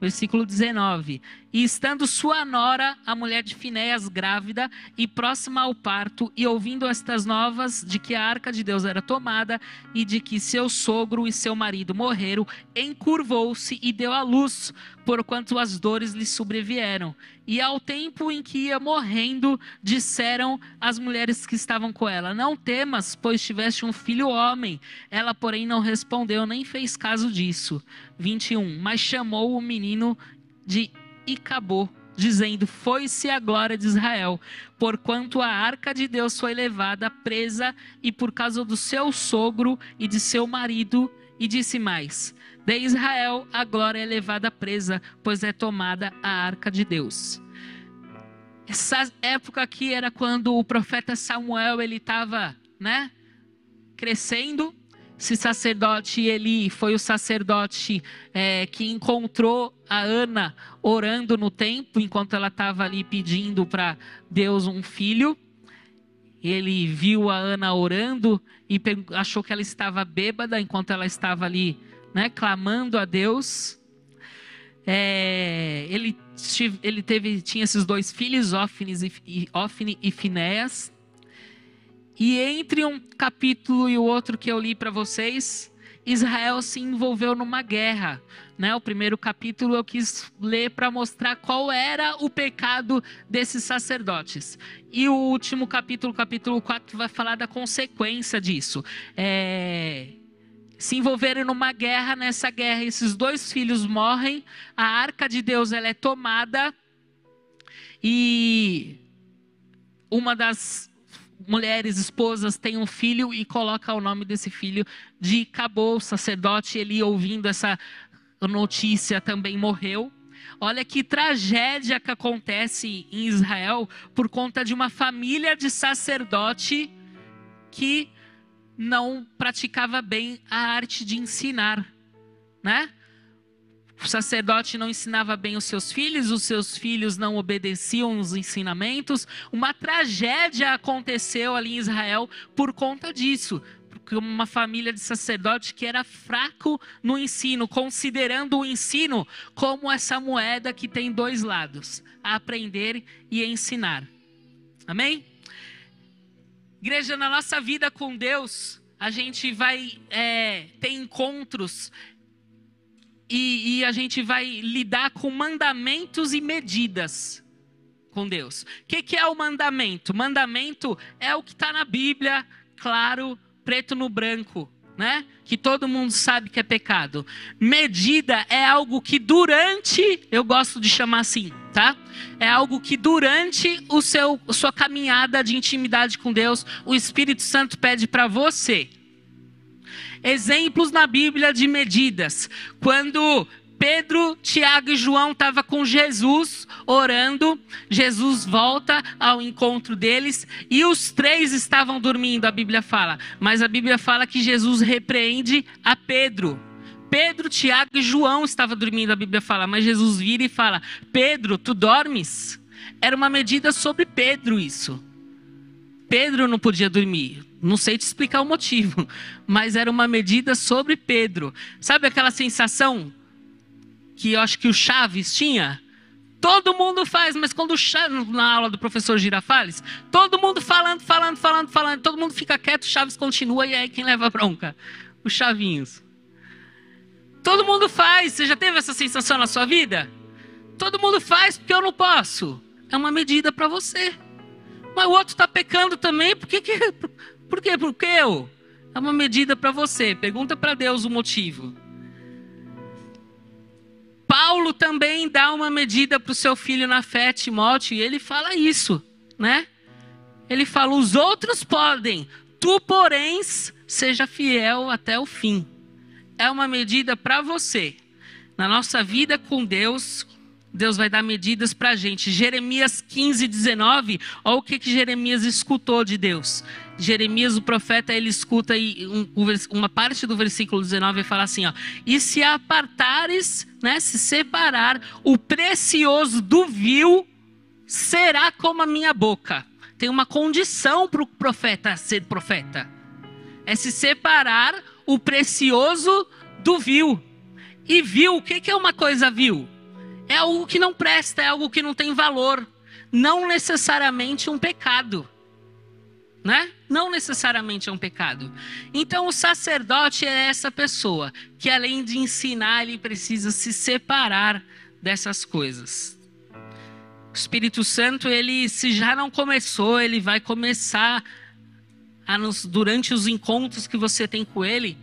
versículo 19. E estando sua nora, a mulher de Finéas, grávida e próxima ao parto, e ouvindo estas novas de que a arca de Deus era tomada e de que seu sogro e seu marido morreram, encurvou-se e deu à luz, porquanto as dores lhe sobrevieram. E ao tempo em que ia morrendo, disseram as mulheres que estavam com ela: Não temas, pois tiveste um filho homem. Ela, porém, não respondeu, nem fez caso disso. 21. Mas chamou o menino de Icabô, dizendo: Foi-se a glória de Israel, porquanto a arca de Deus foi levada presa, e por causa do seu sogro e de seu marido, e disse mais: De Israel a glória é levada presa, pois é tomada a arca de Deus. Essa época aqui era quando o profeta Samuel ele estava, né, crescendo esse sacerdote, ele foi o sacerdote é, que encontrou a Ana orando no templo, enquanto ela estava ali pedindo para Deus um filho. Ele viu a Ana orando e achou que ela estava bêbada enquanto ela estava ali, né, clamando a Deus. É, ele, ele teve, tinha esses dois filhos, Ófine e, e Finéas. E entre um capítulo e o outro que eu li para vocês, Israel se envolveu numa guerra. Né? O primeiro capítulo eu quis ler para mostrar qual era o pecado desses sacerdotes. E o último capítulo, capítulo 4, vai falar da consequência disso. É... Se envolverem numa guerra, nessa guerra, esses dois filhos morrem, a arca de Deus ela é tomada e uma das mulheres, esposas, têm um filho e coloca o nome desse filho de Cabou, o sacerdote, ele ouvindo essa notícia também morreu. Olha que tragédia que acontece em Israel por conta de uma família de sacerdote que não praticava bem a arte de ensinar, né? O sacerdote não ensinava bem os seus filhos, os seus filhos não obedeciam os ensinamentos. Uma tragédia aconteceu ali em Israel por conta disso. Porque uma família de sacerdote que era fraco no ensino, considerando o ensino como essa moeda que tem dois lados: aprender e ensinar. Amém? Igreja, na nossa vida com Deus, a gente vai é, ter encontros e, e a gente vai lidar com mandamentos e medidas com Deus. O que, que, é o mandamento? Mandamento é o que está na Bíblia, claro, preto no branco, né? Que todo mundo sabe que é pecado. Medida é algo que durante, eu gosto de chamar assim, tá? É algo que durante o seu sua caminhada de intimidade com Deus, o Espírito Santo pede para você exemplos na Bíblia de medidas. Quando Pedro, Tiago e João estavam com Jesus orando. Jesus volta ao encontro deles e os três estavam dormindo, a Bíblia fala. Mas a Bíblia fala que Jesus repreende a Pedro. Pedro, Tiago e João estavam dormindo, a Bíblia fala. Mas Jesus vira e fala: Pedro, tu dormes? Era uma medida sobre Pedro isso. Pedro não podia dormir. Não sei te explicar o motivo, *laughs* mas era uma medida sobre Pedro. Sabe aquela sensação que eu acho que o Chaves tinha? Todo mundo faz, mas quando o Chaves, na aula do professor Girafales, todo mundo falando, falando, falando, falando, todo mundo fica quieto, o Chaves continua e aí quem leva a bronca? Os Chavinhos. Todo mundo faz. Você já teve essa sensação na sua vida? Todo mundo faz porque eu não posso. É uma medida para você. Mas o outro está pecando também, por que, que, por quê? Porque eu? É uma medida para você. Pergunta para Deus o motivo. Paulo também dá uma medida para o seu filho na fé, Timóteo, e ele fala isso, né? Ele fala: os outros podem, tu, porém, seja fiel até o fim. É uma medida para você. Na nossa vida com Deus, Deus vai dar medidas para a gente. Jeremias 15, 19, olha o que, que Jeremias escutou de Deus. Jeremias, o profeta, ele escuta e uma parte do versículo 19 fala assim: ó, e se apartares, né, se separar, o precioso do vil será como a minha boca. Tem uma condição para o profeta ser profeta: é se separar o precioso do vil. E vil, o que, que é uma coisa vil? É algo que não presta, é algo que não tem valor. Não necessariamente um pecado. Né? Não necessariamente é um pecado. Então, o sacerdote é essa pessoa que, além de ensinar, ele precisa se separar dessas coisas. O Espírito Santo, ele, se já não começou, ele vai começar a nos, durante os encontros que você tem com ele,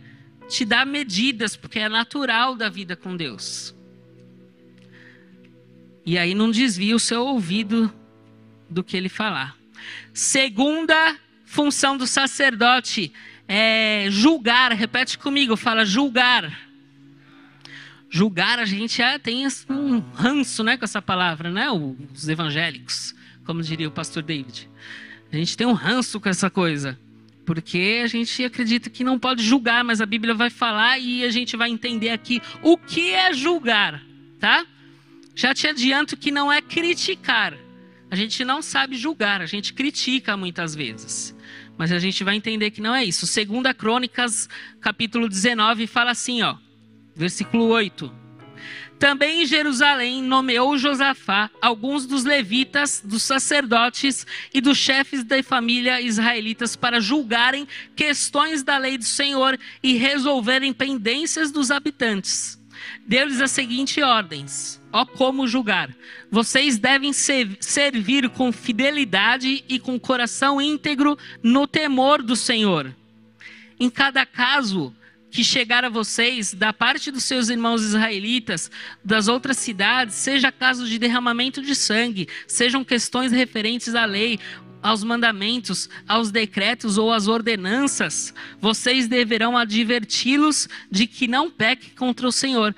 te dar medidas, porque é natural da vida com Deus. E aí não desvia o seu ouvido do que ele falar. Segunda função do sacerdote é julgar. Repete comigo, fala julgar. Julgar, a gente tem um ranço né, com essa palavra, né? Os evangélicos, como diria o pastor David. A gente tem um ranço com essa coisa. Porque a gente acredita que não pode julgar, mas a Bíblia vai falar e a gente vai entender aqui o que é julgar, tá? Já te adianto que não é criticar. A gente não sabe julgar, a gente critica muitas vezes. Mas a gente vai entender que não é isso. Segunda Crônicas, capítulo 19, fala assim, ó, versículo 8. Também em Jerusalém nomeou Josafá alguns dos levitas, dos sacerdotes e dos chefes da família israelitas para julgarem questões da lei do Senhor e resolverem pendências dos habitantes. Deu-lhes a seguinte ordens: Ó como julgar. Vocês devem servir com fidelidade e com coração íntegro no temor do Senhor. Em cada caso, que chegar a vocês da parte dos seus irmãos israelitas das outras cidades, seja caso de derramamento de sangue, sejam questões referentes à lei, aos mandamentos, aos decretos ou às ordenanças, vocês deverão adverti-los de que não peque contra o Senhor.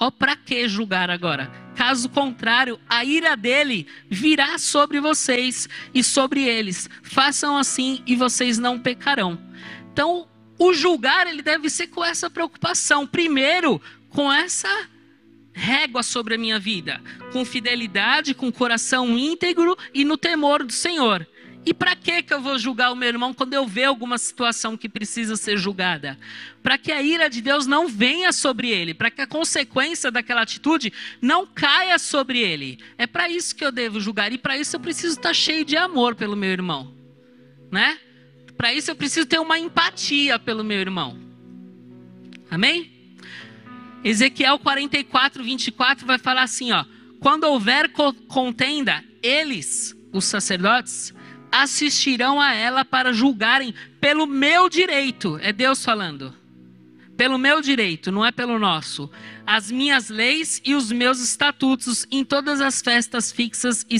Ó, oh, para que julgar agora? Caso contrário, a ira dele virá sobre vocês e sobre eles. Façam assim e vocês não pecarão. Então, o julgar ele deve ser com essa preocupação. Primeiro, com essa régua sobre a minha vida, com fidelidade, com coração íntegro e no temor do Senhor. E para que que eu vou julgar o meu irmão quando eu ver alguma situação que precisa ser julgada? Para que a ira de Deus não venha sobre ele, para que a consequência daquela atitude não caia sobre ele. É para isso que eu devo julgar e para isso eu preciso estar cheio de amor pelo meu irmão, né? Para isso eu preciso ter uma empatia pelo meu irmão. Amém? Ezequiel 44, 24 vai falar assim: ó. Quando houver contenda, eles, os sacerdotes, assistirão a ela para julgarem pelo meu direito. É Deus falando pelo meu direito, não é pelo nosso, as minhas leis e os meus estatutos em todas as festas fixas e,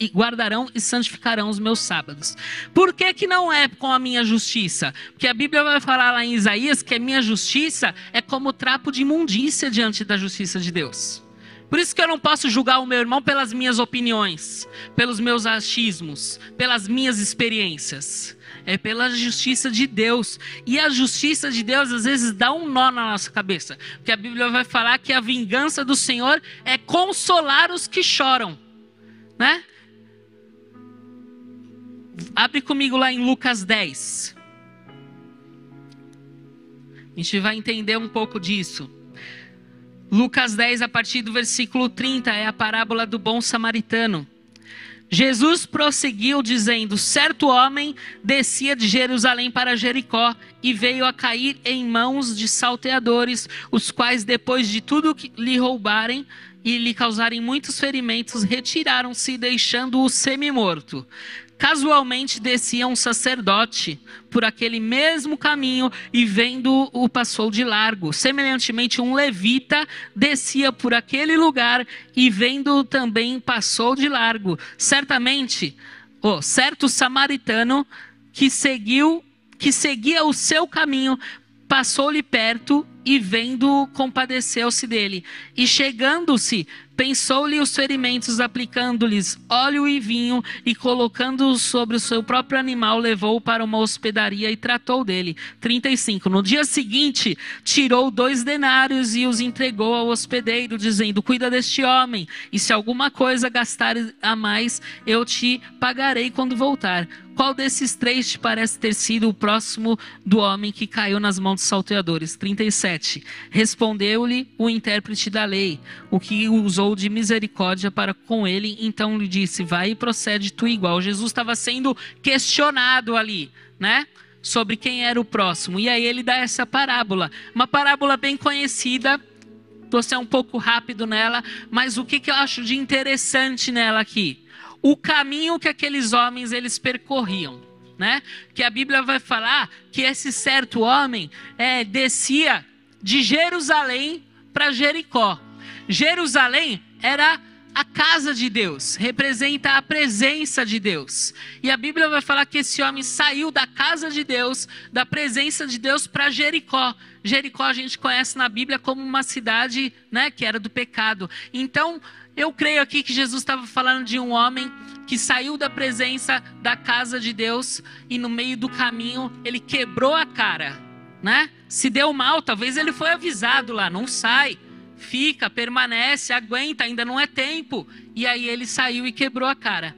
e, guardarão e santificarão os meus sábados. Por que, que não é com a minha justiça? Porque a Bíblia vai falar lá em Isaías que a minha justiça é como trapo de imundícia diante da justiça de Deus. Por isso que eu não posso julgar o meu irmão pelas minhas opiniões, pelos meus achismos, pelas minhas experiências é pela justiça de Deus. E a justiça de Deus às vezes dá um nó na nossa cabeça, porque a Bíblia vai falar que a vingança do Senhor é consolar os que choram, né? Abre comigo lá em Lucas 10. A gente vai entender um pouco disso. Lucas 10, a partir do versículo 30, é a parábola do bom samaritano. Jesus prosseguiu dizendo: Certo homem descia de Jerusalém para Jericó e veio a cair em mãos de salteadores, os quais, depois de tudo que lhe roubarem e lhe causarem muitos ferimentos, retiraram-se, deixando-o semi-morto. Casualmente descia um sacerdote por aquele mesmo caminho e vendo-o passou de largo. Semelhantemente, um levita descia por aquele lugar e vendo-o também passou de largo. Certamente, oh, certo samaritano que seguiu, que seguia o seu caminho, passou-lhe perto e vendo compadeceu-se dele. E chegando-se, pensou-lhe os ferimentos, aplicando-lhes óleo e vinho, e colocando-os sobre o seu próprio animal, levou-o para uma hospedaria e tratou dele. 35. No dia seguinte, tirou dois denários e os entregou ao hospedeiro, dizendo: Cuida deste homem, e se alguma coisa gastar a mais, eu te pagarei quando voltar. Qual desses três te parece ter sido o próximo do homem que caiu nas mãos dos salteadores? 37. Respondeu-lhe o intérprete da lei, o que usou de misericórdia para com ele, então lhe disse: Vai e procede tu igual. Jesus estava sendo questionado ali, né? Sobre quem era o próximo. E aí ele dá essa parábola. Uma parábola bem conhecida. Você é um pouco rápido nela, mas o que, que eu acho de interessante nela aqui? o caminho que aqueles homens eles percorriam, né? Que a Bíblia vai falar que esse certo homem é, descia de Jerusalém para Jericó. Jerusalém era a casa de Deus, representa a presença de Deus. E a Bíblia vai falar que esse homem saiu da casa de Deus, da presença de Deus para Jericó. Jericó a gente conhece na Bíblia como uma cidade, né, que era do pecado. Então, eu creio aqui que Jesus estava falando de um homem que saiu da presença da casa de Deus e no meio do caminho ele quebrou a cara, né? Se deu mal, talvez ele foi avisado lá, não sai, fica, permanece, aguenta, ainda não é tempo. E aí ele saiu e quebrou a cara.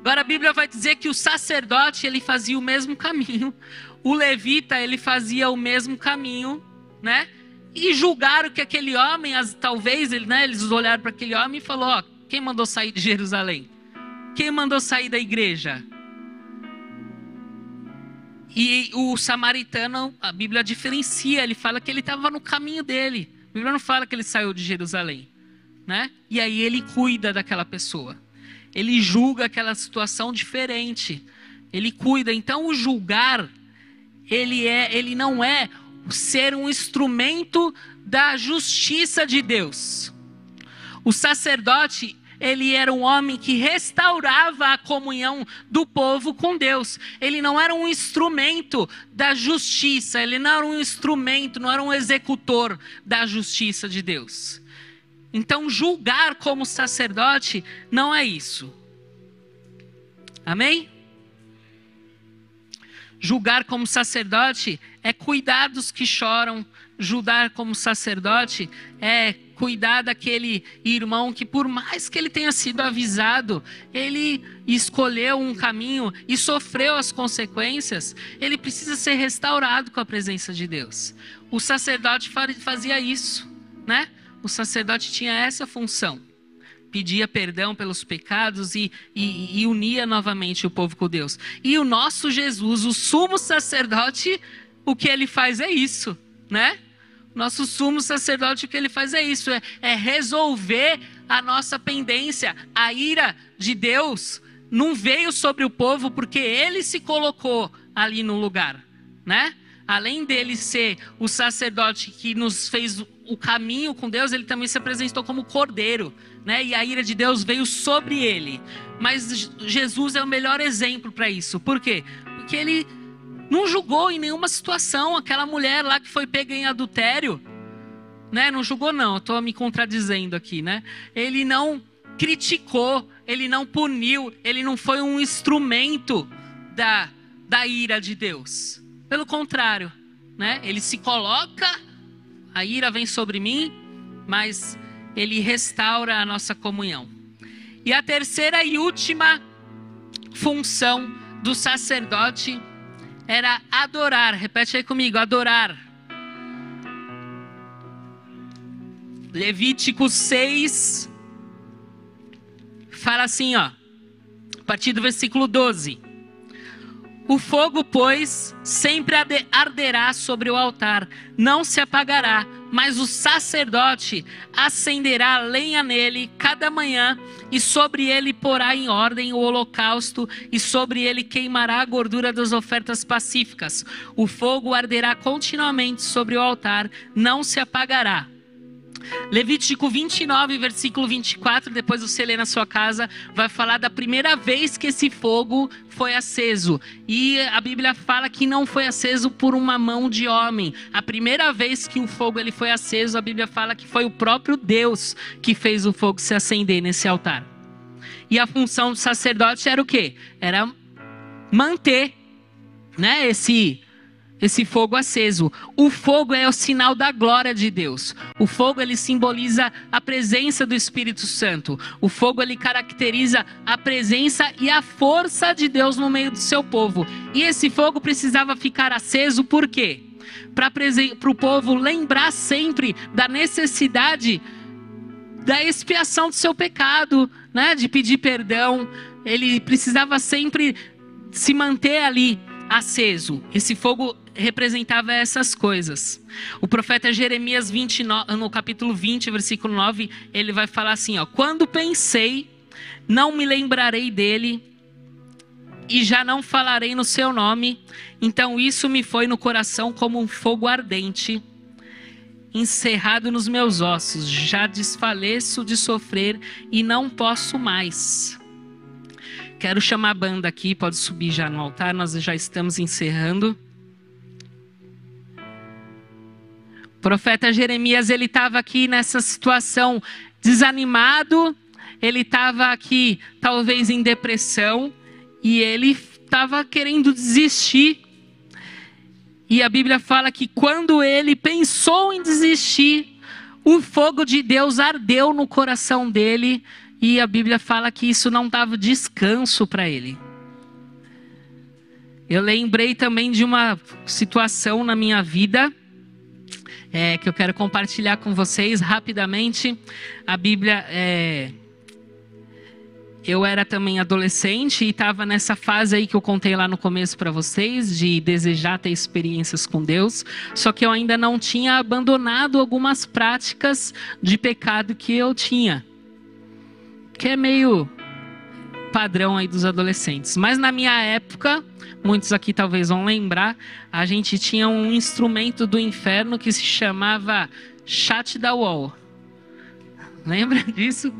Agora a Bíblia vai dizer que o sacerdote ele fazia o mesmo caminho, o levita ele fazia o mesmo caminho, né? E julgaram que aquele homem, as, talvez ele, né, eles olharam para aquele homem e falou: ó, quem mandou sair de Jerusalém? Quem mandou sair da igreja? E o samaritano, a Bíblia diferencia, ele fala que ele estava no caminho dele. A Bíblia não fala que ele saiu de Jerusalém, né? E aí ele cuida daquela pessoa. Ele julga aquela situação diferente. Ele cuida. Então o julgar, ele é, ele não é ser um instrumento da justiça de Deus. O sacerdote, ele era um homem que restaurava a comunhão do povo com Deus. Ele não era um instrumento da justiça, ele não era um instrumento, não era um executor da justiça de Deus. Então, julgar como sacerdote não é isso. Amém? Julgar como sacerdote é cuidar dos que choram. Julgar como sacerdote é cuidar daquele irmão que, por mais que ele tenha sido avisado, ele escolheu um caminho e sofreu as consequências, ele precisa ser restaurado com a presença de Deus. O sacerdote fazia isso, né? O sacerdote tinha essa função pedia perdão pelos pecados e, e, e unia novamente o povo com Deus. E o nosso Jesus, o sumo sacerdote, o que ele faz é isso, né? Nosso sumo sacerdote, o que ele faz é isso: é, é resolver a nossa pendência. A ira de Deus não veio sobre o povo porque ele se colocou ali no lugar, né? Além dele ser o sacerdote que nos fez o caminho com Deus, ele também se apresentou como cordeiro né? E a ira de Deus veio sobre ele. Mas Jesus é o melhor exemplo para isso. Por quê? Porque ele não julgou em nenhuma situação aquela mulher lá que foi pega em adultério, né? Não julgou não, estou me contradizendo aqui, né? Ele não criticou, ele não puniu, ele não foi um instrumento da, da ira de Deus. Pelo contrário, né? Ele se coloca, a ira vem sobre mim, mas ele restaura a nossa comunhão. E a terceira e última função do sacerdote era adorar. Repete aí comigo: adorar. Levítico 6 fala assim, ó, a partir do versículo 12. O fogo, pois, sempre arderá sobre o altar, não se apagará, mas o sacerdote acenderá lenha nele cada manhã, e sobre ele porá em ordem o holocausto, e sobre ele queimará a gordura das ofertas pacíficas. O fogo arderá continuamente sobre o altar, não se apagará. Levítico 29, versículo 24, depois você lê na sua casa, vai falar da primeira vez que esse fogo foi aceso. E a Bíblia fala que não foi aceso por uma mão de homem. A primeira vez que o fogo ele foi aceso, a Bíblia fala que foi o próprio Deus que fez o fogo se acender nesse altar. E a função do sacerdote era o quê? Era manter, né, esse esse fogo aceso. O fogo é o sinal da glória de Deus. O fogo ele simboliza a presença do Espírito Santo. O fogo ele caracteriza a presença e a força de Deus no meio do seu povo. E esse fogo precisava ficar aceso por quê? Para o povo lembrar sempre da necessidade da expiação do seu pecado, né? de pedir perdão. Ele precisava sempre se manter ali aceso. Esse fogo representava essas coisas. O profeta Jeremias 29, no capítulo 20, versículo 9, ele vai falar assim, ó: "Quando pensei, não me lembrarei dele, e já não falarei no seu nome, então isso me foi no coração como um fogo ardente." encerrado nos meus ossos, já desfaleço de sofrer e não posso mais. Quero chamar a banda aqui, pode subir já no altar, nós já estamos encerrando. Profeta Jeremias, ele estava aqui nessa situação desanimado, ele estava aqui talvez em depressão e ele estava querendo desistir. E a Bíblia fala que quando ele pensou em desistir, o fogo de Deus ardeu no coração dele e a Bíblia fala que isso não dava descanso para ele. Eu lembrei também de uma situação na minha vida é, que eu quero compartilhar com vocês rapidamente. A Bíblia é, eu era também adolescente e estava nessa fase aí que eu contei lá no começo para vocês, de desejar ter experiências com Deus, só que eu ainda não tinha abandonado algumas práticas de pecado que eu tinha. Que é meio padrão aí dos adolescentes. Mas na minha época, muitos aqui talvez vão lembrar, a gente tinha um instrumento do inferno que se chamava chat da wall. Lembra *laughs* disso?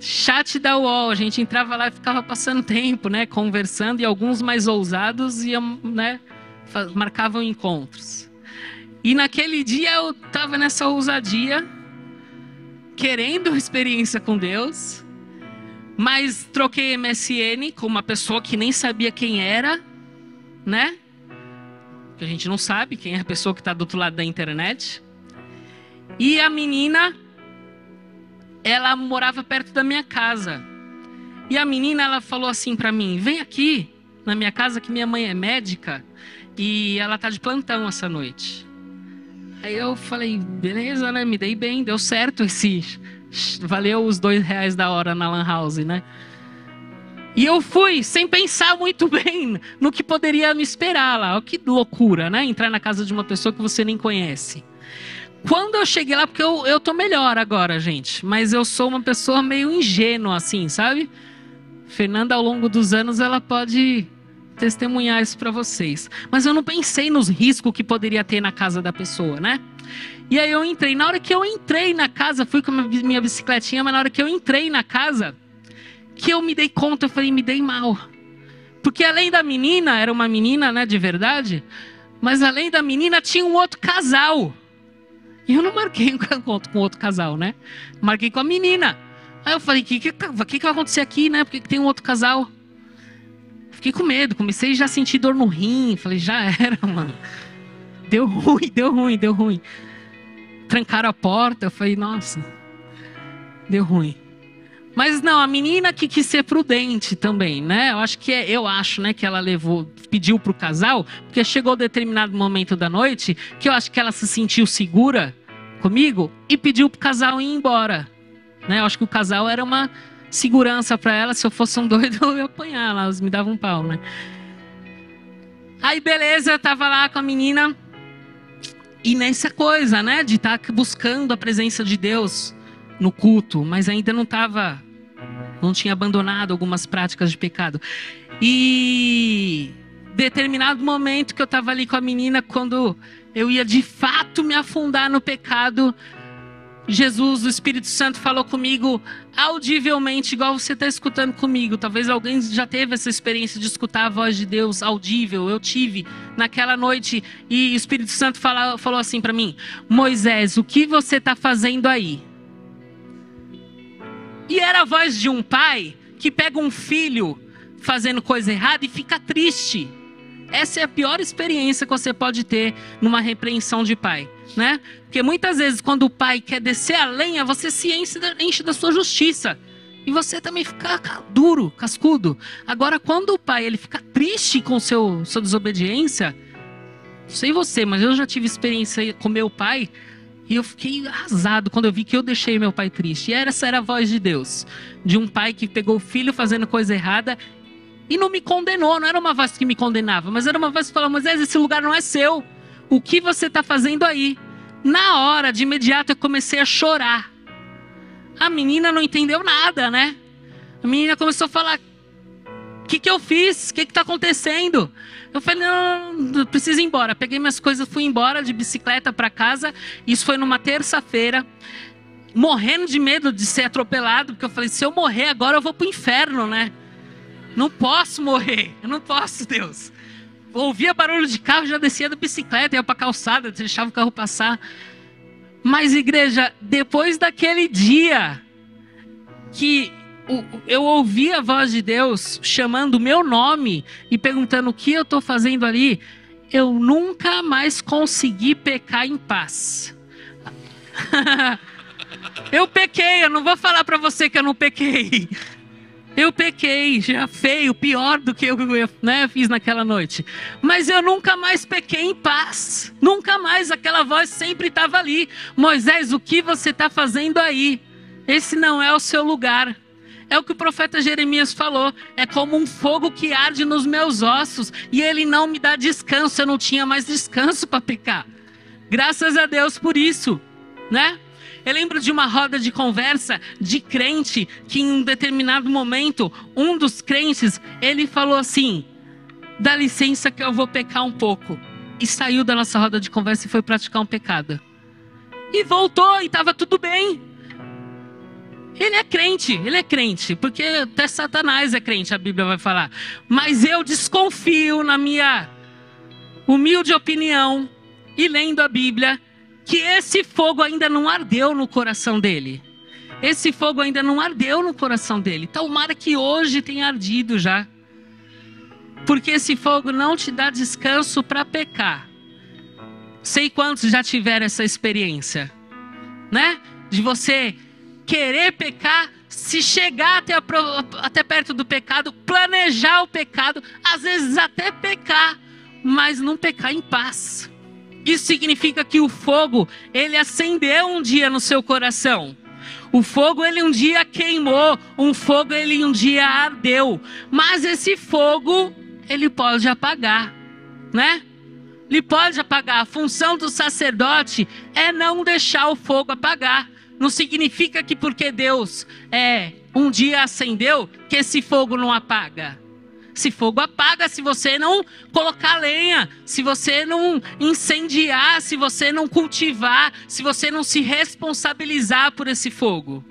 chat da UOL, a gente entrava lá e ficava passando tempo, né, conversando, e alguns mais ousados iam, né, marcavam encontros. E naquele dia eu estava nessa ousadia, querendo experiência com Deus, mas troquei MSN com uma pessoa que nem sabia quem era, né? Que a gente não sabe quem é a pessoa que está do outro lado da internet. E a menina ela morava perto da minha casa. E a menina, ela falou assim para mim: "Vem aqui na minha casa que minha mãe é médica e ela tá de plantão essa noite". Aí eu falei: "Beleza, né? Me dei bem, deu certo esse valeu os dois reais da hora na lan house, né?" E eu fui sem pensar muito *laughs* bem no que poderia me esperar lá. Que loucura, né? Entrar na casa de uma pessoa que você nem conhece. Quando eu cheguei lá, porque eu, eu tô melhor agora, gente, mas eu sou uma pessoa meio ingênua, assim, sabe? Fernanda, ao longo dos anos, ela pode testemunhar isso para vocês. Mas eu não pensei nos riscos que poderia ter na casa da pessoa, né? E aí eu entrei. Na hora que eu entrei na casa, fui com a minha bicicletinha, mas na hora que eu entrei na casa, que eu me dei conta, eu falei, me dei mal. Porque além da menina, era uma menina, né, de verdade, mas além da menina tinha um outro casal. E eu não marquei *laughs* um encontro com outro casal, né? Marquei com a menina. Aí eu falei, o que, que, que, que vai acontecer aqui, né? Porque tem um outro casal. Fiquei com medo, comecei já a sentir dor no rim. Falei, já era, *laughs* mano. Deu ruim, deu ruim, deu ruim. Trancaram a porta, eu falei, nossa, deu ruim. Mas não, a menina que quis ser prudente também, né? Eu acho que é, eu acho, né, que ela levou, pediu pro casal, porque chegou determinado momento da noite que eu acho que ela se sentiu segura comigo e pediu pro casal ir embora, né? Eu acho que o casal era uma segurança para ela, se eu fosse um *laughs* doido eu ia apanhar, elas me davam um pau, né? Aí beleza, eu tava lá com a menina e nessa coisa, né, de estar tá buscando a presença de Deus no culto, mas ainda não estava, não tinha abandonado algumas práticas de pecado. E determinado momento que eu estava ali com a menina, quando eu ia de fato me afundar no pecado, Jesus, o Espírito Santo, falou comigo audivelmente, igual você está escutando comigo. Talvez alguém já teve essa experiência de escutar a voz de Deus audível. Eu tive naquela noite e o Espírito Santo falou, falou assim para mim: Moisés, o que você está fazendo aí? E era a voz de um pai que pega um filho fazendo coisa errada e fica triste. Essa é a pior experiência que você pode ter numa repreensão de pai, né? Porque muitas vezes quando o pai quer descer a lenha, você se enche da, enche da sua justiça. E você também fica duro, cascudo. Agora, quando o pai ele fica triste com seu sua desobediência, sei você, mas eu já tive experiência com meu pai. E eu fiquei arrasado quando eu vi que eu deixei meu pai triste. E essa era a voz de Deus. De um pai que pegou o filho fazendo coisa errada e não me condenou. Não era uma voz que me condenava, mas era uma voz que falava: Moisés, esse lugar não é seu. O que você está fazendo aí? Na hora, de imediato, eu comecei a chorar. A menina não entendeu nada, né? A menina começou a falar: O que, que eu fiz? O que está acontecendo? Eu falei, não, não, preciso ir embora. Peguei minhas coisas, fui embora de bicicleta para casa. Isso foi numa terça-feira. Morrendo de medo de ser atropelado, porque eu falei, se eu morrer agora eu vou para o inferno, né? Não posso morrer, eu não posso, Deus. Ouvia barulho de carro, já descia da bicicleta, ia para a calçada, deixava o carro passar. Mas, igreja, depois daquele dia que eu ouvi a voz de Deus chamando o meu nome e perguntando o que eu estou fazendo ali, eu nunca mais consegui pecar em paz. *laughs* eu pequei, eu não vou falar para você que eu não pequei. Eu pequei, já feio, pior do que eu né, fiz naquela noite. Mas eu nunca mais pequei em paz. Nunca mais aquela voz sempre estava ali. Moisés, o que você está fazendo aí? Esse não é o seu lugar. É o que o profeta Jeremias falou. É como um fogo que arde nos meus ossos e ele não me dá descanso. Eu não tinha mais descanso para pecar. Graças a Deus por isso, né? Eu lembro de uma roda de conversa de crente que em um determinado momento um dos crentes ele falou assim: "Dá licença que eu vou pecar um pouco". E saiu da nossa roda de conversa e foi praticar um pecado. E voltou e estava tudo bem. Ele é crente, ele é crente, porque até Satanás é crente, a Bíblia vai falar. Mas eu desconfio, na minha humilde opinião, e lendo a Bíblia, que esse fogo ainda não ardeu no coração dele. Esse fogo ainda não ardeu no coração dele. Tomara que hoje tenha ardido já. Porque esse fogo não te dá descanso para pecar. Sei quantos já tiveram essa experiência, né? De você querer pecar, se chegar até, a, até perto do pecado, planejar o pecado, às vezes até pecar, mas não pecar em paz. Isso significa que o fogo, ele acendeu um dia no seu coração. O fogo ele um dia queimou, um fogo ele um dia ardeu, mas esse fogo ele pode apagar, né? Ele pode apagar. A função do sacerdote é não deixar o fogo apagar. Não significa que porque Deus é um dia acendeu, que esse fogo não apaga. Esse fogo apaga se você não colocar lenha, se você não incendiar, se você não cultivar, se você não se responsabilizar por esse fogo.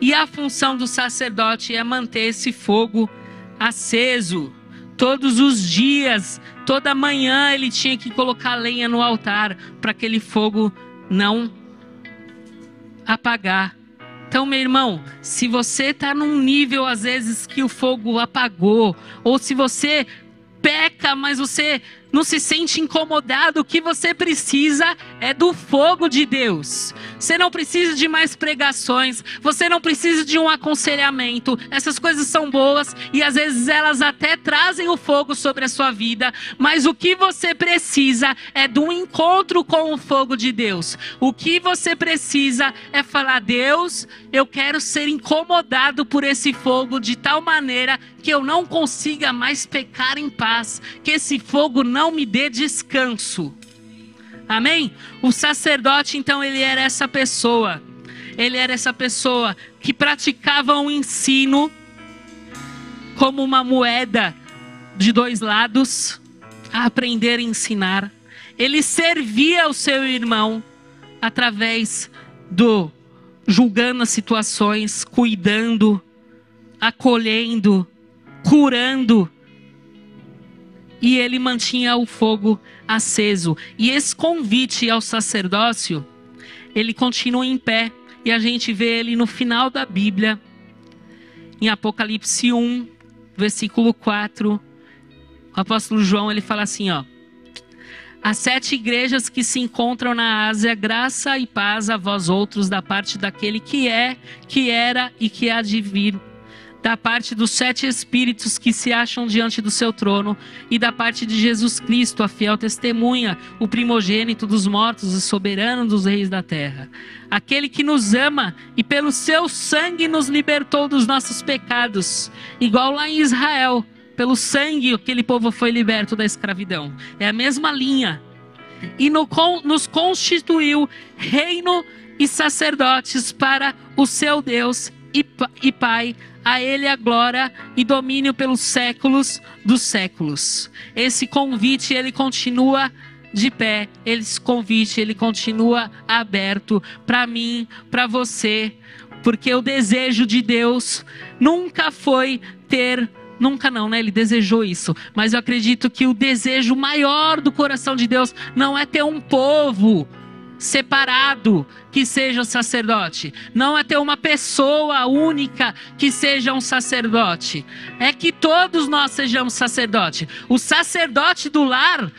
E a função do sacerdote é manter esse fogo aceso. Todos os dias, toda manhã ele tinha que colocar lenha no altar para aquele fogo não apagar. Então, meu irmão, se você está num nível às vezes que o fogo apagou, ou se você peca, mas você não se sente incomodado, o que você precisa é do fogo de Deus. Você não precisa de mais pregações, você não precisa de um aconselhamento. Essas coisas são boas e às vezes elas até trazem o fogo sobre a sua vida, mas o que você precisa é um encontro com o fogo de Deus. O que você precisa é falar: Deus, eu quero ser incomodado por esse fogo de tal maneira que eu não consiga mais pecar em paz, que esse fogo não me dê descanso. Amém? O sacerdote, então, ele era essa pessoa. Ele era essa pessoa que praticava um ensino como uma moeda de dois lados, a aprender a ensinar. Ele servia o seu irmão através do julgando as situações, cuidando, acolhendo, curando. E ele mantinha o fogo aceso. E esse convite ao sacerdócio, ele continua em pé. E a gente vê ele no final da Bíblia, em Apocalipse 1, versículo 4. O apóstolo João ele fala assim: ó. As sete igrejas que se encontram na Ásia, graça e paz a vós outros da parte daquele que é, que era e que há de vir da parte dos sete espíritos que se acham diante do seu trono e da parte de Jesus Cristo, a fiel testemunha, o primogênito dos mortos e soberano dos reis da terra. Aquele que nos ama e pelo seu sangue nos libertou dos nossos pecados, igual lá em Israel, pelo sangue aquele povo foi liberto da escravidão. É a mesma linha. E no, nos constituiu reino e sacerdotes para o seu Deus e, e Pai, a Ele a glória e domínio pelos séculos dos séculos. Esse convite ele continua de pé, esse convite ele continua aberto para mim, para você, porque o desejo de Deus nunca foi ter Nunca não, né? Ele desejou isso. Mas eu acredito que o desejo maior do coração de Deus não é ter um povo separado que seja sacerdote. Não é ter uma pessoa única que seja um sacerdote. É que todos nós sejamos sacerdote. O sacerdote do lar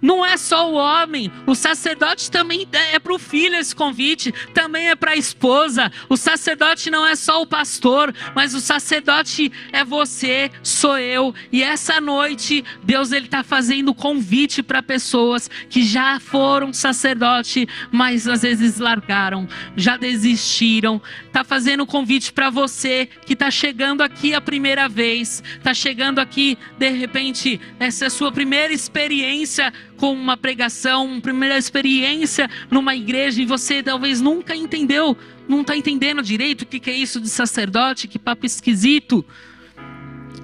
não é só o homem, o sacerdote também é para o filho esse convite, também é para a esposa. O sacerdote não é só o pastor, mas o sacerdote é você, sou eu. E essa noite Deus ele está fazendo convite para pessoas que já foram sacerdote, mas às vezes largaram, já desistiram. Está fazendo convite para você que está chegando aqui a primeira vez, está chegando aqui de repente essa é a sua primeira experiência com uma pregação, uma primeira experiência numa igreja e você talvez nunca entendeu, não está entendendo direito o que é isso de sacerdote, que papo esquisito.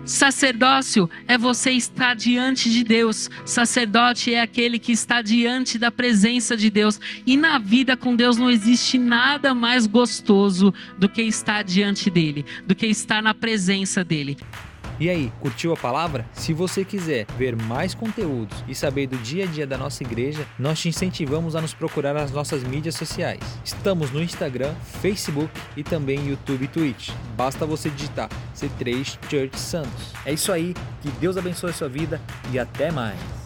Sacerdócio é você estar diante de Deus. Sacerdote é aquele que está diante da presença de Deus. E na vida com Deus não existe nada mais gostoso do que estar diante dele, do que estar na presença dele. E aí, curtiu a palavra? Se você quiser ver mais conteúdos e saber do dia a dia da nossa igreja, nós te incentivamos a nos procurar nas nossas mídias sociais. Estamos no Instagram, Facebook e também YouTube e Twitch. Basta você digitar C3 Church Santos. É isso aí, que Deus abençoe a sua vida e até mais.